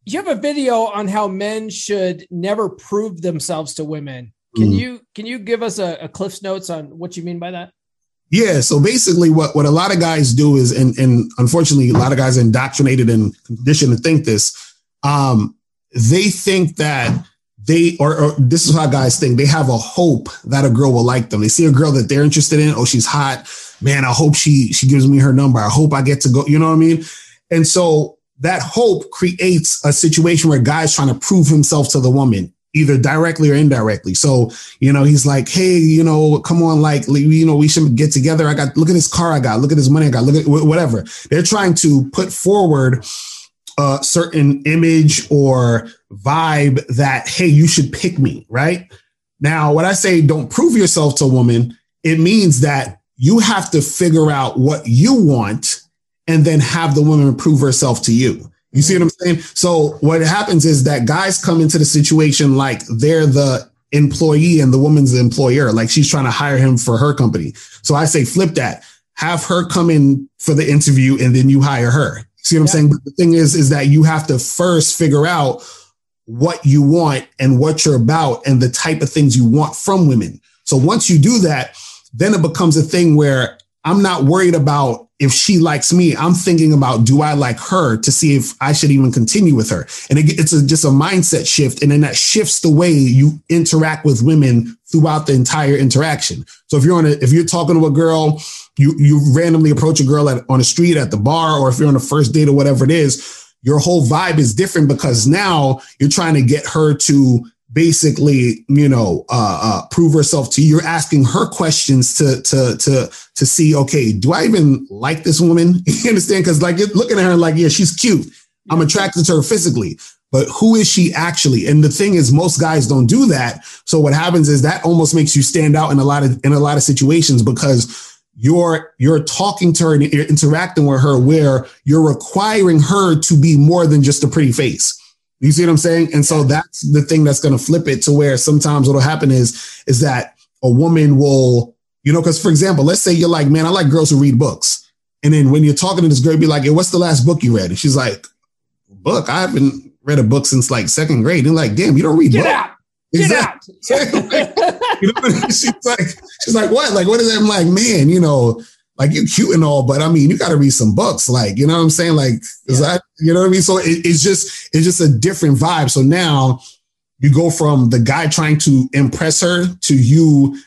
you have a video on how men should never prove themselves to women. Can mm. you can you give us a, a Cliff's notes on what you mean by that? Yeah. So basically, what what a lot of guys do is, and and unfortunately, a lot of guys are indoctrinated and conditioned to think this. Um, they think that they or, or, this is how guys think. They have a hope that a girl will like them. They see a girl that they're interested in. Oh she's hot. Man i hope she she gives me her number. I hope i get to go you know what i mean? And so that hope creates a situation where guy's trying to prove himself to the woman either directly or indirectly. So you know he's like hey you know come on like you know we should get together. I got look at this car i got. Look at this money i got. Look at whatever. They're trying to put forward a certain image or vibe that, hey, you should pick me, right? Now, when I say don't prove yourself to a woman, it means that you have to figure out what you want and then have the woman prove herself to you. You see what I'm saying? So what happens is that guys come into the situation like they're the employee and the woman's the employer. Like she's trying to hire him for her company. So I say flip that. Have her come in for the interview and then you hire her. See what I'm saying? But the thing is, is that you have to first figure out what you want and what you're about and the type of things you want from women. So once you do that, then it becomes a thing where I'm not worried about if she likes me. I'm thinking about do I like her to see if I should even continue with her. And it, it's a, just a mindset shift. And then that shifts the way you interact with women throughout the entire interaction. So if you're on a, if you're talking to a girl, you, you randomly approach a girl at, on the street at the bar, or if you're on a first date or whatever it is, your whole vibe is different because now you're trying to get her to basically, you know, uh, uh, prove herself to you. You're asking her questions to to to to see, okay, do I even like this woman? you understand? Because like you're looking at her, like, yeah, she's cute. I'm attracted to her physically, but who is she actually? And the thing is, most guys don't do that. So what happens is that almost makes you stand out in a lot of in a lot of situations because you're you're talking to her and you're interacting with her where you're requiring her to be more than just a pretty face. You see what I'm saying? And so that's the thing that's going to flip it to where sometimes what'll happen is is that a woman will, you know, because for example, let's say you're like, man, I like girls who read books. And then when you're talking to this girl, be like, hey, what's the last book you read? And she's like, book. I haven't read a book since like second grade. And like, damn, you don't read Get books. out. Get Exactly. out. you know, she's like, she's like, what? Like, what is that? I'm like, man, you know, like you're cute and all, but I mean, you got to read some books. Like, you know what I'm saying? Like, is that, you know what I mean? So it, it's just, it's just a different vibe. So now you go from the guy trying to impress her to you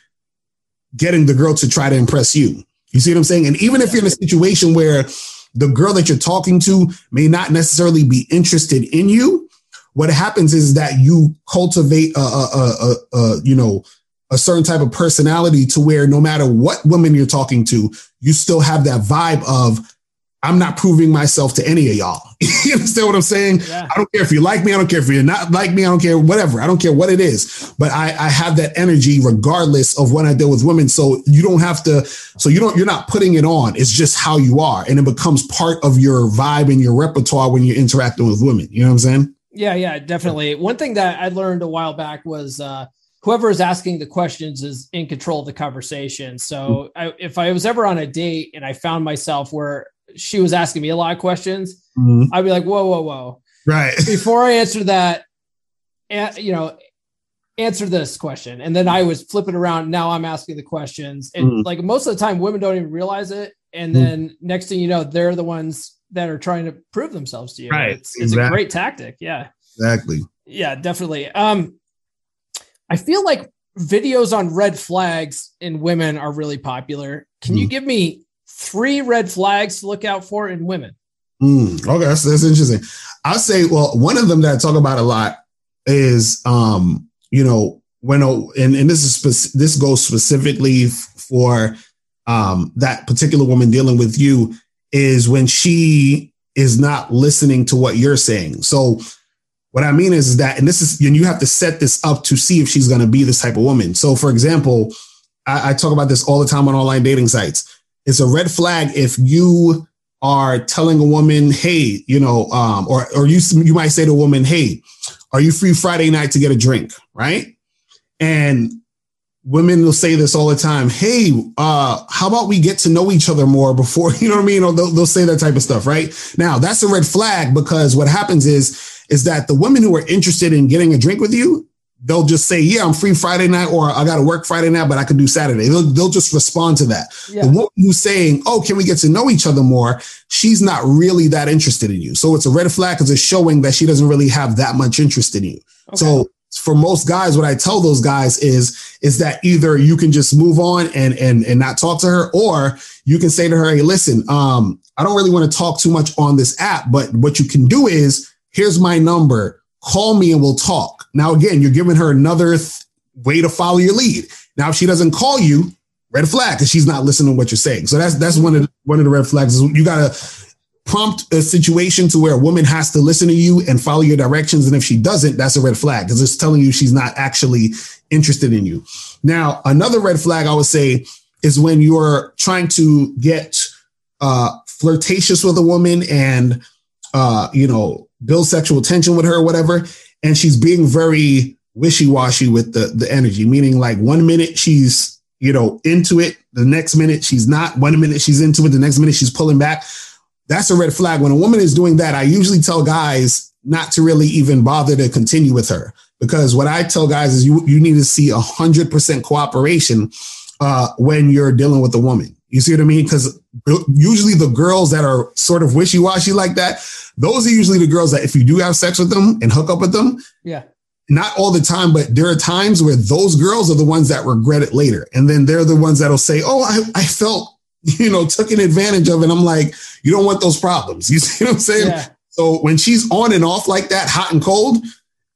getting the girl to try to impress you. You see what I'm saying? And even if you're in a situation where the girl that you're talking to may not necessarily be interested in you, what happens is that you cultivate a, a, a, a, you know a certain type of personality to where no matter what woman you're talking to, you still have that vibe of I'm not proving myself to any of y'all. you understand what I'm saying? Yeah. I don't care if you like me. I don't care if you're not like me. I don't care whatever. I don't care what it is. But I, I have that energy regardless of when I deal with women. So you don't have to. So you don't. You're not putting it on. It's just how you are, and it becomes part of your vibe and your repertoire when you're interacting with women. You know what I'm saying? Yeah, yeah, definitely. One thing that I learned a while back was uh, whoever is asking the questions is in control of the conversation. So I, if I was ever on a date and I found myself where she was asking me a lot of questions, I'd be like, whoa, whoa, whoa. Right. Before I answer that, you know, answer this question. And then I was flipping around. Now I'm asking the questions. And Mhm. like most of the time, women don't even realize it. And Mhm. then next thing you know, they're the ones that are trying to prove themselves to you. Right, It's, it's a great tactic. Yeah. Exactly. Yeah, definitely. Um, I feel like videos on red flags in women are really popular. Can you Mm. give me three red flags to look out for in women? Mm, okay, that's, that's interesting. I'll say, well, one of them that I talk about a lot is, um, you know, when a, and, and this is spec- this goes specifically f- for um, that particular woman dealing with you is when she is not listening to what you're saying. So what I mean is that, and this is, and you have to set this up to see if she's going to be this type of woman. So, for example, I, I talk about this all the time on online dating sites. It's a red flag if you are telling a woman, "Hey, you know," um, or or you you might say to a woman, "Hey, are you free Friday night to get a drink?" Right? And women will say this all the time. Hey, uh, how about we get to know each other more before you know what I mean? Or they'll, they'll say that type of stuff, right? Now that's a red flag because what happens is is that the women who are interested in getting a drink with you, they'll just say, "Yeah, I'm free Friday night," or "I got to work Friday night, but I can do Saturday." They'll they'll just respond to that. Yeah. The woman who's saying, "Oh, can we get to know each other more?" She's not really that interested in you, so it's a red flag because it's showing that she doesn't really have that much interest in you. Okay. So for most guys, what I tell those guys is is that either you can just move on and and and not talk to her, or you can say to her, "Hey, listen, um, I don't really want to talk too much on this app, but what you can do is here's my number. Call me and we'll talk." Now, again, you're giving her another th- way to follow your lead. Now, if she doesn't call you, red flag because she's not listening to what you're saying. So that's that's one of the, one of the red flags. is You gotta prompt a situation to where a woman has to listen to you and follow your directions. And if she doesn't, that's a red flag because it's telling you she's not actually interested in you. Now, another red flag I would say is when you're trying to get uh, flirtatious with a woman and uh, you know build sexual tension with her or whatever, and she's being very wishy-washy with the the energy, meaning like one minute she's, you know, into it, the next minute she's not, one minute she's into it, the next minute she's pulling back. That's a red flag. When a woman is doing that, I usually tell guys not to really even bother to continue with her because what I tell guys is you you need to see a hundred percent cooperation uh, when you're dealing with a woman. You see what I mean? Because usually the girls that are sort of wishy washy like that, those are usually the girls that if you do have sex with them and hook up with them, yeah, not all the time, but there are times where those girls are the ones that regret it later, and then they're the ones that'll say, "Oh, I, I felt." You know, took an advantage of it. I'm like, you don't want those problems. You see what I'm saying? Yeah. So when she's on and off like that, hot and cold,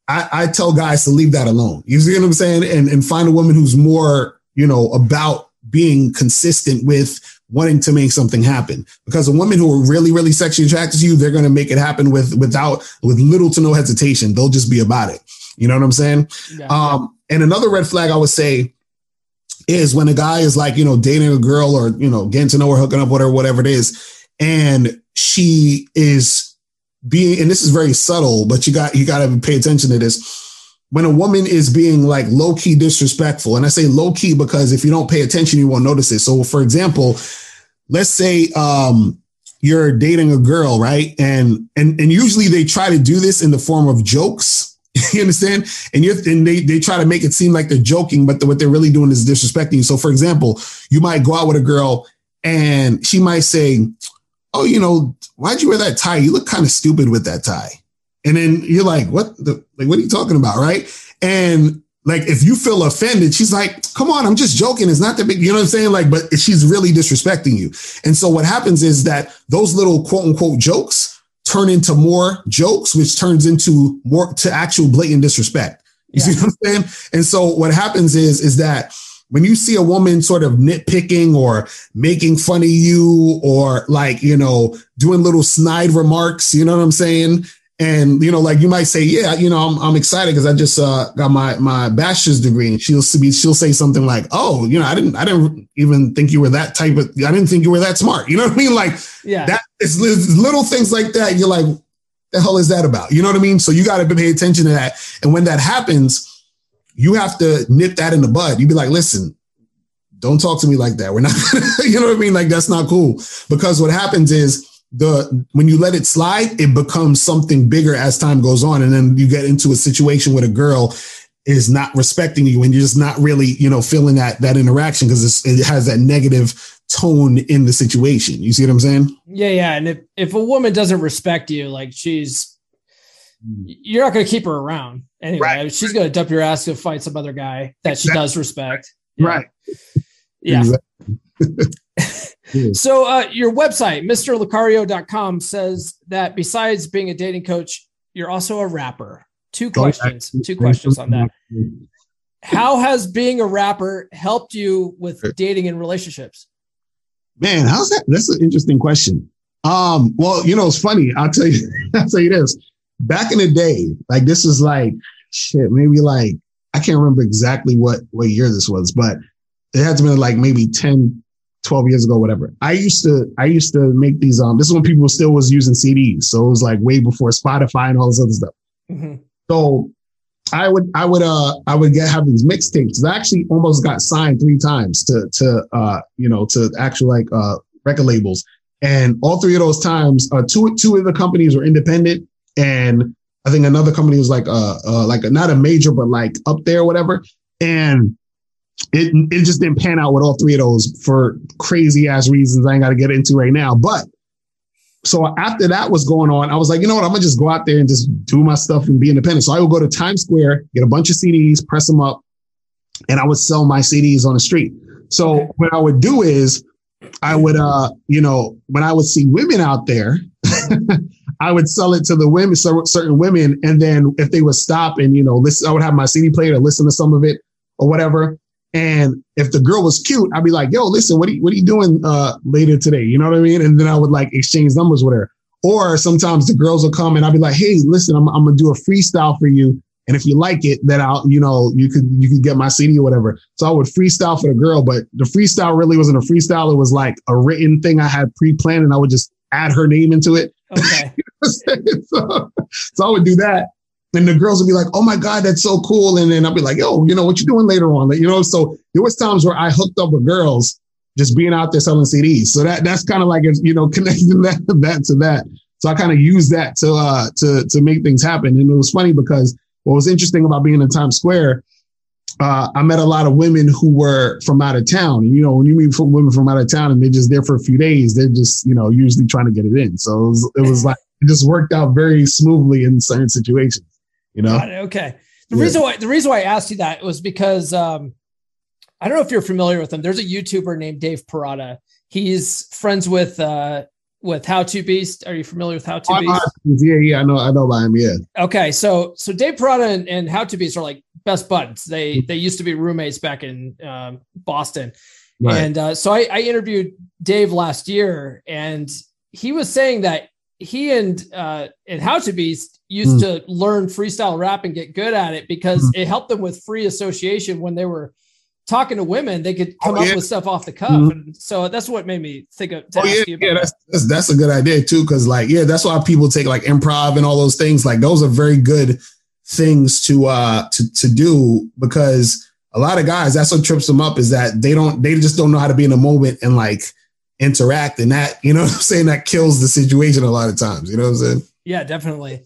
I, I tell guys to leave that alone. You see what I'm saying? And and find a woman who's more, you know, about being consistent with wanting to make something happen. Because a woman who are really, really sexually attracted to you, they're going to make it happen with without with little to no hesitation. They'll just be about it. You know what I'm saying? Yeah. Um, and another red flag I would say is when a guy is like, you know, dating a girl or, you know, getting to know her, hooking up with her, whatever it is, and she is being, and this is very subtle, but you got you got to pay attention to this. When a woman is being like low key disrespectful, and I say low key because if you don't pay attention, you won't notice it. So, for example, let's say um, you're dating a girl, right? And and and usually they try to do this in the form of jokes. you understand? And you and they they try to make it seem like they're joking, but the, what they're really doing is disrespecting you. So, for example, you might go out with a girl and she might say, "Oh, you know, why'd you wear that tie? You look kind of stupid with that tie." And then you're like, "What? The, like, what are you talking about?" Right? And like, if you feel offended, she's like, "Come on, I'm just joking. It's not that big." You know what I'm saying? Like, but she's really disrespecting you. And so what happens is that those little quote unquote jokes turn into more jokes, which turns into more to actual blatant disrespect. You yeah. see what I'm saying? And so what happens is is that when you see a woman sort of nitpicking or making fun of you or like, you know, doing little snide remarks, you know what I'm saying? And, you know, like you might say, yeah, you know, I'm, I'm excited because I just uh, got my, my bachelor's degree. And she'll be, she'll say something like, oh, you know, I didn't, I didn't even think you were that type of, I didn't think you were that smart. You know what I mean? Like, yeah, that it's, it's little things like that. You're like, the hell is that about? You know what I mean? So you got to pay attention to that. And when that happens, you have to nip that in the bud. You'd be like, listen, don't talk to me like that. We're not, you know what I mean? Like that's not cool. Because what happens is the when you let it slide, it becomes something bigger as time goes on, and then you get into a situation with a girl is not respecting you, and you're just not really, you know, feeling that that interaction because it has that negative tone in the situation. You see what I'm saying? Yeah, yeah. And if if a woman doesn't respect you, like she's you're not going to keep her around anyway. Right. She's going to dump your ass to fight some other guy that exactly. she does respect. Right. Yeah. Exactly. so uh, your website, mrlocario.com, says that besides being a dating coach, you're also a rapper. Two questions. Two questions on that. How has being a rapper helped you with dating and relationships? Man, how's that? That's an interesting question. Um, well, you know, it's funny. I'll tell you, I'll tell you this. Back in the day, like this is like shit, maybe like I can't remember exactly what what year this was, but it had to be like maybe 10, 12 years ago, whatever. I used to, I used to make these, um, this is when people still was using CDs. So it was like way before Spotify and all this other stuff. Mm-hmm. So I would, I would, uh, I would get, have these mixtapes. I actually almost got signed three times to, to, uh, you know, to actual like, uh, record labels. And all three of those times, uh, two, two of the companies were independent and I think another company was like, uh, uh like not a major, but like up there, whatever. And it it just didn't pan out with all three of those for crazy ass reasons I ain't got to get into right now. But so after that was going on, I was like, you know what? I'm gonna just go out there and just do my stuff and be independent. So I would go to Times Square, get a bunch of CDs, press them up, and I would sell my CDs on the street. So what I would do is I would, uh, you know, when I would see women out there, I would sell it to the women, certain women, and then if they would stop and you know listen, I would have my CD player to listen to some of it or whatever. And if the girl was cute, I'd be like, yo, listen, what are you, what are you doing uh, later today? You know what I mean? And then I would like exchange numbers with her. Or sometimes the girls will come and I'd be like, hey, listen, I'm, I'm gonna do a freestyle for you. And if you like it, then I'll, you know, you could you could get my CD or whatever. So I would freestyle for the girl, but the freestyle really wasn't a freestyle. It was like a written thing I had pre-planned and I would just add her name into it. Okay. so, so I would do that. And the girls would be like, "Oh my god, that's so cool," and then I'd be like, "Yo, you know what you're doing later on?" You know, so there was times where I hooked up with girls just being out there selling CDs. So that that's kind of like you know connecting that that to that. So I kind of used that to uh to to make things happen, and it was funny because what was interesting about being in Times Square. Uh, I met a lot of women who were from out of town. And, you know, when you meet women from out of town and they're just there for a few days, they're just, you know, usually trying to get it in. So it was, it was like, it just worked out very smoothly in certain situations you know? Okay. The yeah. reason why the reason why i asked you that was because um i don't know if you're familiar with him. There's a youtuber named dave Perrotta. He's friends with uh with HowToBeast. Are you familiar with HowToBeast? Yeah yeah i know i know about him yeah. Okay. So so dave Perrotta and, and HowToBeast are like best buds. They mm-hmm. they used to be roommates back in um, boston. Right. and uh, so I, I interviewed dave last year and he was saying that he and uh and HowToBeast used mm. to learn freestyle rap and get good at it because mm. it helped them with free association when they were talking to women they could come oh, yeah. up with stuff off the cuff mm. and so that's what made me think of oh, yeah, yeah that's, that's, that's a good idea too because like yeah that's why people take like improv and all those things like those are very good things to uh to to do because a lot of guys that's what trips them up is that they don't they just don't know how to be in a moment and like interact and that, you know I'm saying? That kills the situation a lot of times. You know what I'm saying? Yeah, definitely.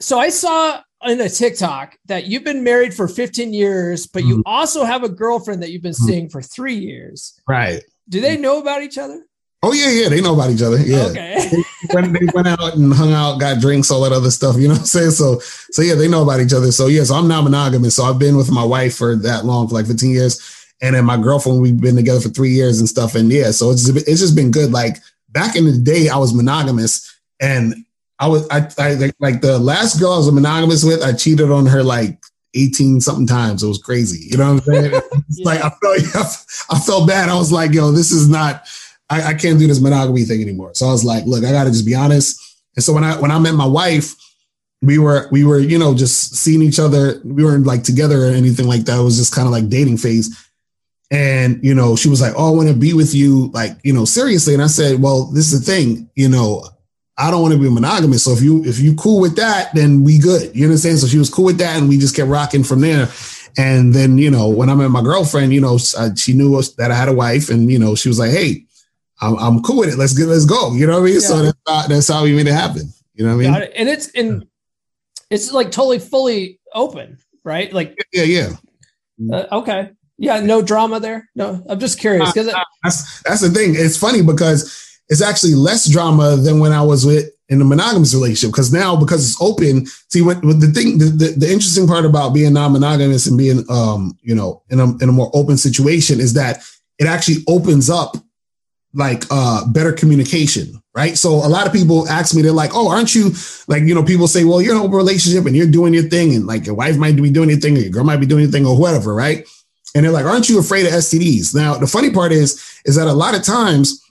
So I saw in a TikTok that you've been married for 15 years, but you mm. also have a girlfriend that you've been mm. seeing for three years. Right. Do they know about each other? Oh yeah, yeah, they know about each other. Yeah. Okay. when they went out and hung out, got drinks, all that other stuff. You know what I'm saying? So, so yeah, they know about each other. So yeah, so I'm not monogamous. So I've been with my wife for that long, for like 15 years and then my girlfriend we've been together for three years and stuff and yeah so it's it's just been good like back in the day i was monogamous and i was i, I like the last girl i was monogamous with i cheated on her like 18 something times. It was crazy. You know what i'm saying? Yeah. like i felt i felt bad. I was like yo this is not I, I can't do this monogamy thing anymore. So i was like look i gotta just be honest. And so when i when i met my wife we were we were you know just seeing each other. We weren't like together or anything like that. It was just kind of like dating phase. And, you know, she was like, Oh, I want to be with you, like, you know, seriously. And I said, Well, this is the thing, you know, I don't want to be monogamous. So if you if you cool with that, then we good. You understand? So she was cool with that, and we just kept rocking from there. And then, you know, when I met my girlfriend, you know, she knew that I had a wife, and you know, she was like, "Hey, I'm, I'm cool with it. Let's get let's go." You know what I mean? Yeah. So that's how, that's how we made it happen. You know what I mean? It. And it's and it's like totally fully open, right? Like yeah, yeah. Uh, okay. Yeah, no drama there. No, I'm just curious because that's that's the thing. It's funny because it's actually less drama than when I was with in a monogamous relationship. Because now, because it's open, see what, what the thing, the, the, the, interesting part about being non-monogamous and being, um, you know, in a in a more open situation is that it actually opens up like uh better communication right so a lot of people ask me they're like oh aren't you like you know people say well you're in an open relationship and you're doing your thing and like your wife might be doing your thing or your girl might be doing your thing or whatever right and they're like, aren't you afraid of STDs? Now, the funny part is, is that a lot of times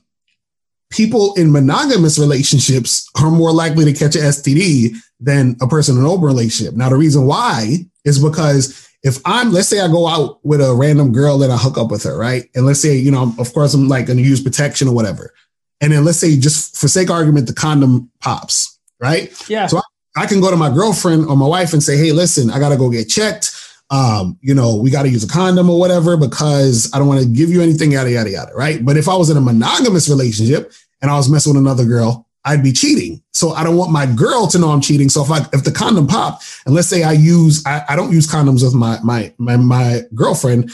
people in monogamous relationships are more likely to catch an STD than a person in an open relationship. Now, the reason why is because if I'm, let's say I go out with a random girl and I hook up with her, right? And let's say, you know, of course, I'm like going to use protection or whatever. And then let's say, just for sake argument, the condom pops, right? Yeah. So I, I can go to my girlfriend or my wife and say, hey, listen, I got to go get checked um, you know, we got to use a condom or whatever because I don't want to give you anything, yada, yada, yada. Right. But if I was in a monogamous relationship and I was messing with another girl, I'd be cheating. So I don't want my girl to know I'm cheating. So if I, if the condom pop and let's say I use, I, I don't use condoms with my, my, my, my girlfriend,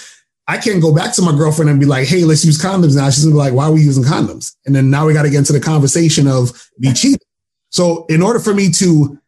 I can't go back to my girlfriend and be like, Hey, let's use condoms now. She's gonna be like, why are we using condoms? And then now we got to get into the conversation of be cheating. So in order for me to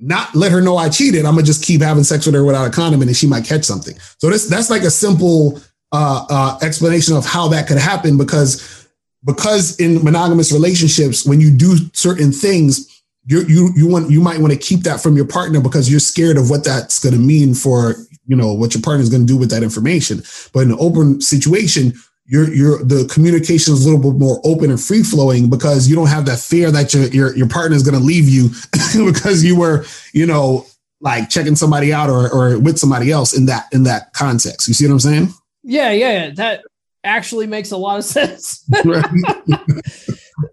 not let her know I cheated. I'm gonna just keep having sex with her without a condom, and she might catch something. So this that's like a simple uh, uh, explanation of how that could happen because because in monogamous relationships, when you do certain things, you you you want you might want to keep that from your partner because you're scared of what that's to mean for you know what your partner is to do with that information. But in an open situation, your your the communication is a little bit more open and free flowing because you don't have that fear that your your, your partner is going to leave you because you were you know like checking somebody out or or with somebody else in that in that context. You see what I'm saying? Yeah, yeah, that actually makes a lot of sense.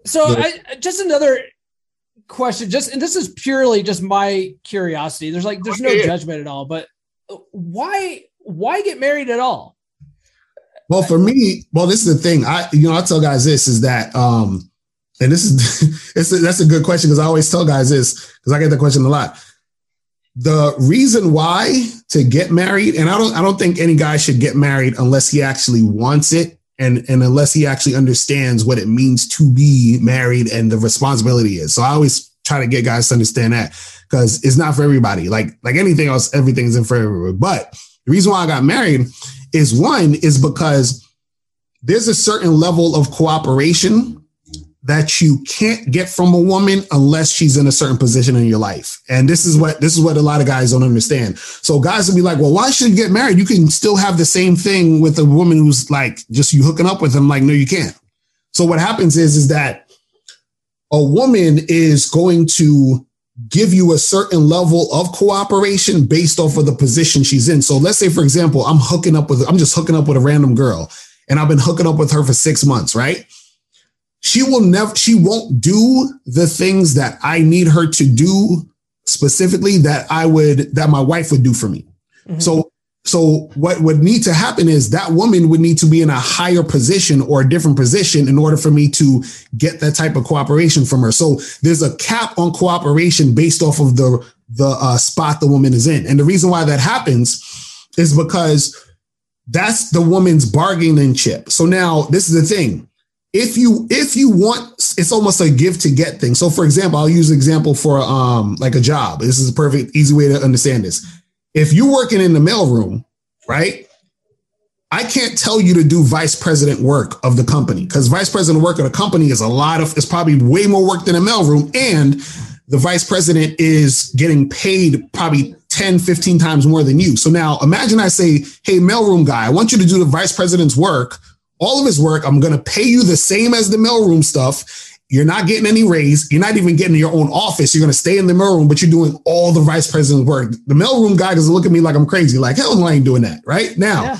so I, just another question. Just and this is purely just my curiosity. There's like there's no judgment at all, but why why get married at all? Well, for me, well, this is the thing. I, you know, I tell guys this is that, um, and this is, it's a, that's a good question because I always tell guys this because I get the question a lot. The reason why to get married, and I don't, I don't think any guy should get married unless he actually wants it, and and unless he actually understands what it means to be married and the responsibility is. So I always try to get guys to understand that because it's not for everybody. Like like anything else, everything isn't for everybody. But the reason why I got married is one is because there's a certain level of cooperation that you can't get from a woman unless she's in a certain position in your life. And this is what this is what a lot of guys don't understand. So guys will be like, "Well, why should you get married? You can still have the same thing with a woman who's like just you hooking up with them." Like, no, you can't. So what happens is is that a woman is going to give you a certain level of cooperation based off of the position she's in. So let's say, for example, I'm hooking up with, I'm just hooking up with a random girl and I've been hooking up with her for six months, right? She will never, she won't do the things that I need her to do specifically that I would, that my wife would do for me. Mhm. So, so what would need to happen is that woman would need to be in a higher position or a different position in order for me to get that type of cooperation from her. So there's a cap on cooperation based off of the the uh, spot the woman is in, and the reason why that happens is because that's the woman's bargaining chip. So now this is the thing. If you if you want, it's almost a give to get thing. So for example, I'll use an example for um like a job. This is a perfect easy way to understand this. If you're working in the mailroom, right? I can't tell you to do vice president work of the company because vice president work of the company is a lot of, it's probably way more work than a mailroom. And the vice president is getting paid probably 10, 15 times more than you. So now imagine I say, Hey, mailroom guy, I want you to do the vice president's work, all of his work. I'm going to pay you the same as the mailroom stuff. You're not getting any raise. You're not even getting your own office. You're going to stay in the mailroom, but you're doing all the vice president's work. The mailroom guy doesn't look at me like I'm crazy. Like, hell no, I ain't doing that. Right now, Yeah.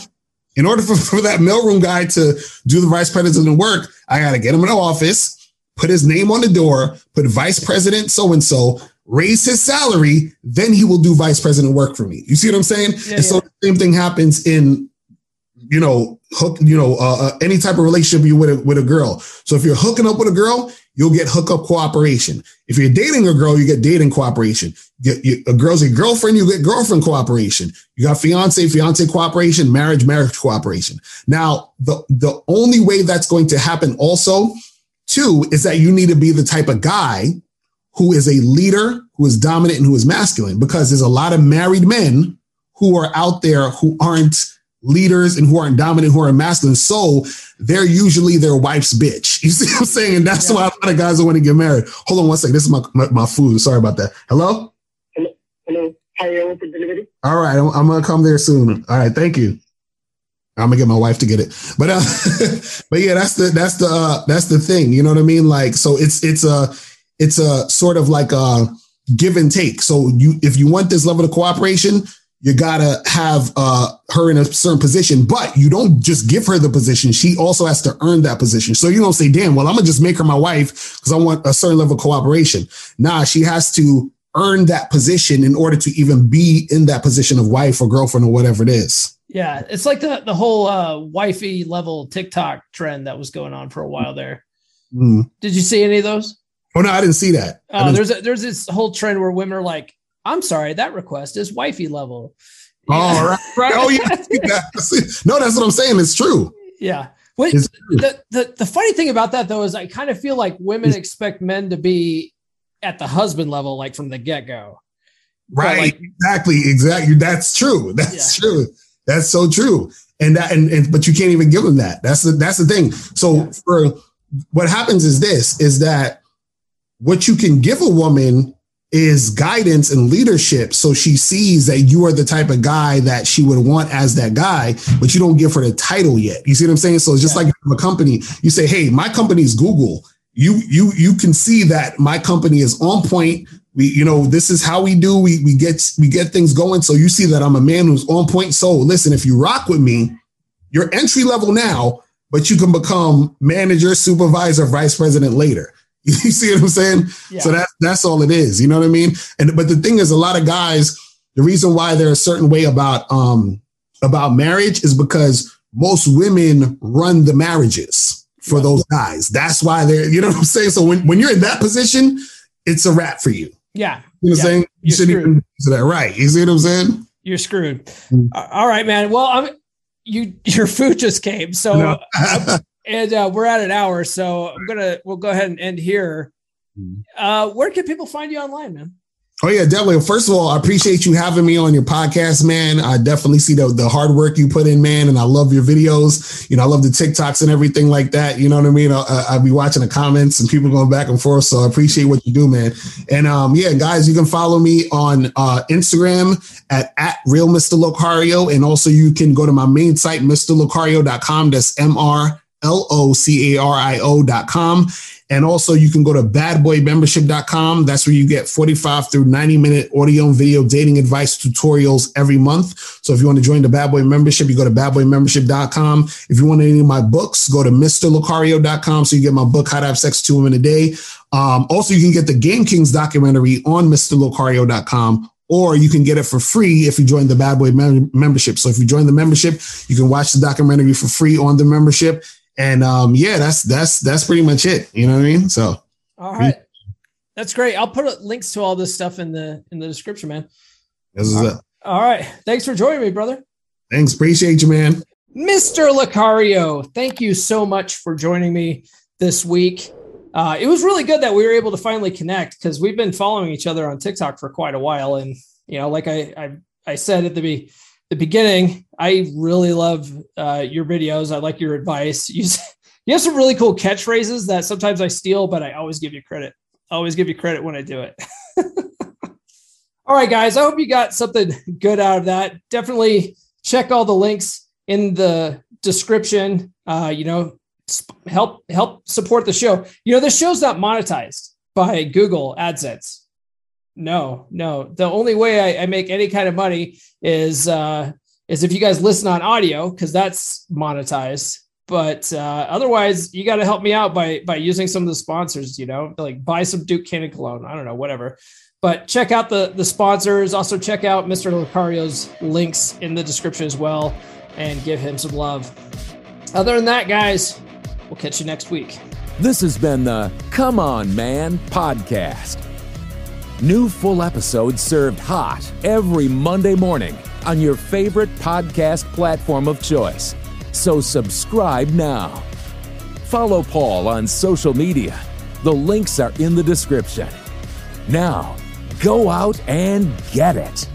in order for, for that mailroom guy to do the vice president work, I got to get him in the office, put his name on the door, put vice president so and so, raise his salary, then he will do vice president work for me. You see what I'm saying? Yeah, and so the same thing happens in, you know, hook, you know, uh, uh, any type of relationship you with a, with a girl. So if you're hooking up with a girl, you'll get hookup cooperation. If you're dating a girl, you get dating cooperation. You, you, a girl's a girlfriend, you get girlfriend cooperation. You got fiance, fiance cooperation, marriage, marriage cooperation. Now, the the only way that's going to happen also, too, is that you need to be the type of guy who is a leader, who is dominant, and who is masculine, because there's a lot of married men who are out there who aren't leaders and who aren't dominant, who are masculine. So they're usually their wife's bitch. You see what I'm saying? And that's Yeah. why a lot of guys don't want to get married. Hold on one second. This is my, my, my food. Sorry about that. Hello? Hello, Hello. hi, I want the delivery. All right. I'm, I'm going to come there soon. All right. Thank you. I'm gonna get my wife to get it, but uh, but yeah, that's the that's the uh, that's the thing. You know what I mean? Like, so it's it's a it's a sort of like a give and take. So you if you want this level of cooperation, you gotta have uh, her in a certain position, but you don't just give her the position. She also has to earn that position. So you don't say, "Damn, well, I'm gonna just make her my wife because I want a certain level of cooperation." Nah, she has to earn that position in order to even be in that position of wife or girlfriend or whatever it is. Yeah, it's like the the whole uh wifey level TikTok trend that was going on for a while there. Mm. Did you see any of those? Oh no, I didn't see that. Didn't- there's a, there's this whole trend where women are like, "I'm sorry, that request is wifey level." Oh, right. right. Oh yeah. No, that's what I'm saying. It's true. yeah. Wait, It's true. the, the the funny thing about that though is I kind of feel like women expect men to be at the husband level, like from the get go. Right. like- exactly. Exactly. That's true. That's true. That's so true. And that and, and but you can't even give them that. That's the that's the thing. So Yeah. for what happens is this is that what you can give a woman is guidance and leadership. So she sees that you are the type of guy that she would want as that guy but you don't give her the title yet. You see what i'm saying? So it's just Yeah. like a company. You say hey my company is google. You you you can see that my company is on point. We you know this is how we do. We we get we get things going. So you see that i'm a man who's on point. So listen if you rock with me you're entry level now but you can become manager supervisor vice president later You see what I'm saying? Yeah. So that that's all it is. You know what I mean? And but the thing is, a lot of guys, the reason why they're a certain way about um about marriage is because most women run the marriages for those guys. That's why they're, you know what I'm saying? So when, when you're in that position, it's a wrap for you. Yeah. You know what I'm Yeah, saying? You you're shouldn't screwed. even do that. Right. You see what I'm saying? You're screwed. Mm. All right, man. Well, I'm you your food just came. So No. And uh, we're at an hour, so I'm gonna we'll go ahead and end here. Mm. Uh, where can people find you online, man? Oh yeah, definitely. First of all, I appreciate you having me on your podcast, man. I definitely see the, the hard work you put in, man, and I love your videos. You know, I love the TikToks and everything like that. You know what I mean? I, I'll be watching the comments and people going back and forth. So I appreciate what you do, man. And um, yeah, guys, you can follow me on uh, Instagram at, at real Mr. Locario. And also you can go to my main site, MrLocario.com. That's M-R L-O-C-A-R-I-O dot com. And also you can go to badboymembership.com. That's where you get 45 through 90 minute audio and video dating advice tutorials every month. So if you want to join the Bad Boy membership, you go to badboymembership.com. If you want any of my books, go to mrlocario.com. So you get my book, How to Have Sex Two Women a Day. Um, also, you can get the Game Kings documentary on mrlocario.com or you can get it for free if you join the Bad Boy mem- membership. So if you join the membership, you can watch the documentary for free on the membership. And um, yeah, that's that's that's pretty much it. You know what I mean? So All right. That's great. I'll put links to all this stuff in the in the description, man. this is it. All right. Thanks for joining me, brother. Thanks, appreciate you, man. Mr. Locario, thank you so much for joining me this week. Uh, it was really good that we were able to finally connect because we've been following each other on TikTok for quite a while. And, you know, like I, I, I said at the, the beginning, I really love uh, your videos. I like your advice. You, you have some really cool catchphrases that sometimes I steal, but I always give you credit. I always give you credit when I do it. all right, guys. I hope you got something good out of that. Definitely check all the links in the description. Uh, you know, help help support the show. You know, this show's not monetized by Google AdSense. No, no. The only way I, I make any kind of money is uh, is if you guys listen on audio because that's monetized. But uh, otherwise, you got to help me out by by using some of the sponsors. You know, like buy some Duke Cannon cologne. I don't know, whatever. But check out the the sponsors. Also check out Mr. Locario's links in the description as well, and give him some love. Other than that, guys, we'll catch you next week. This has been the Come On Man podcast. New full episodes served hot every Monday morning on your favorite podcast platform of choice. So subscribe now. Follow Paul on social media. The links are in the description. Now, go out and get it.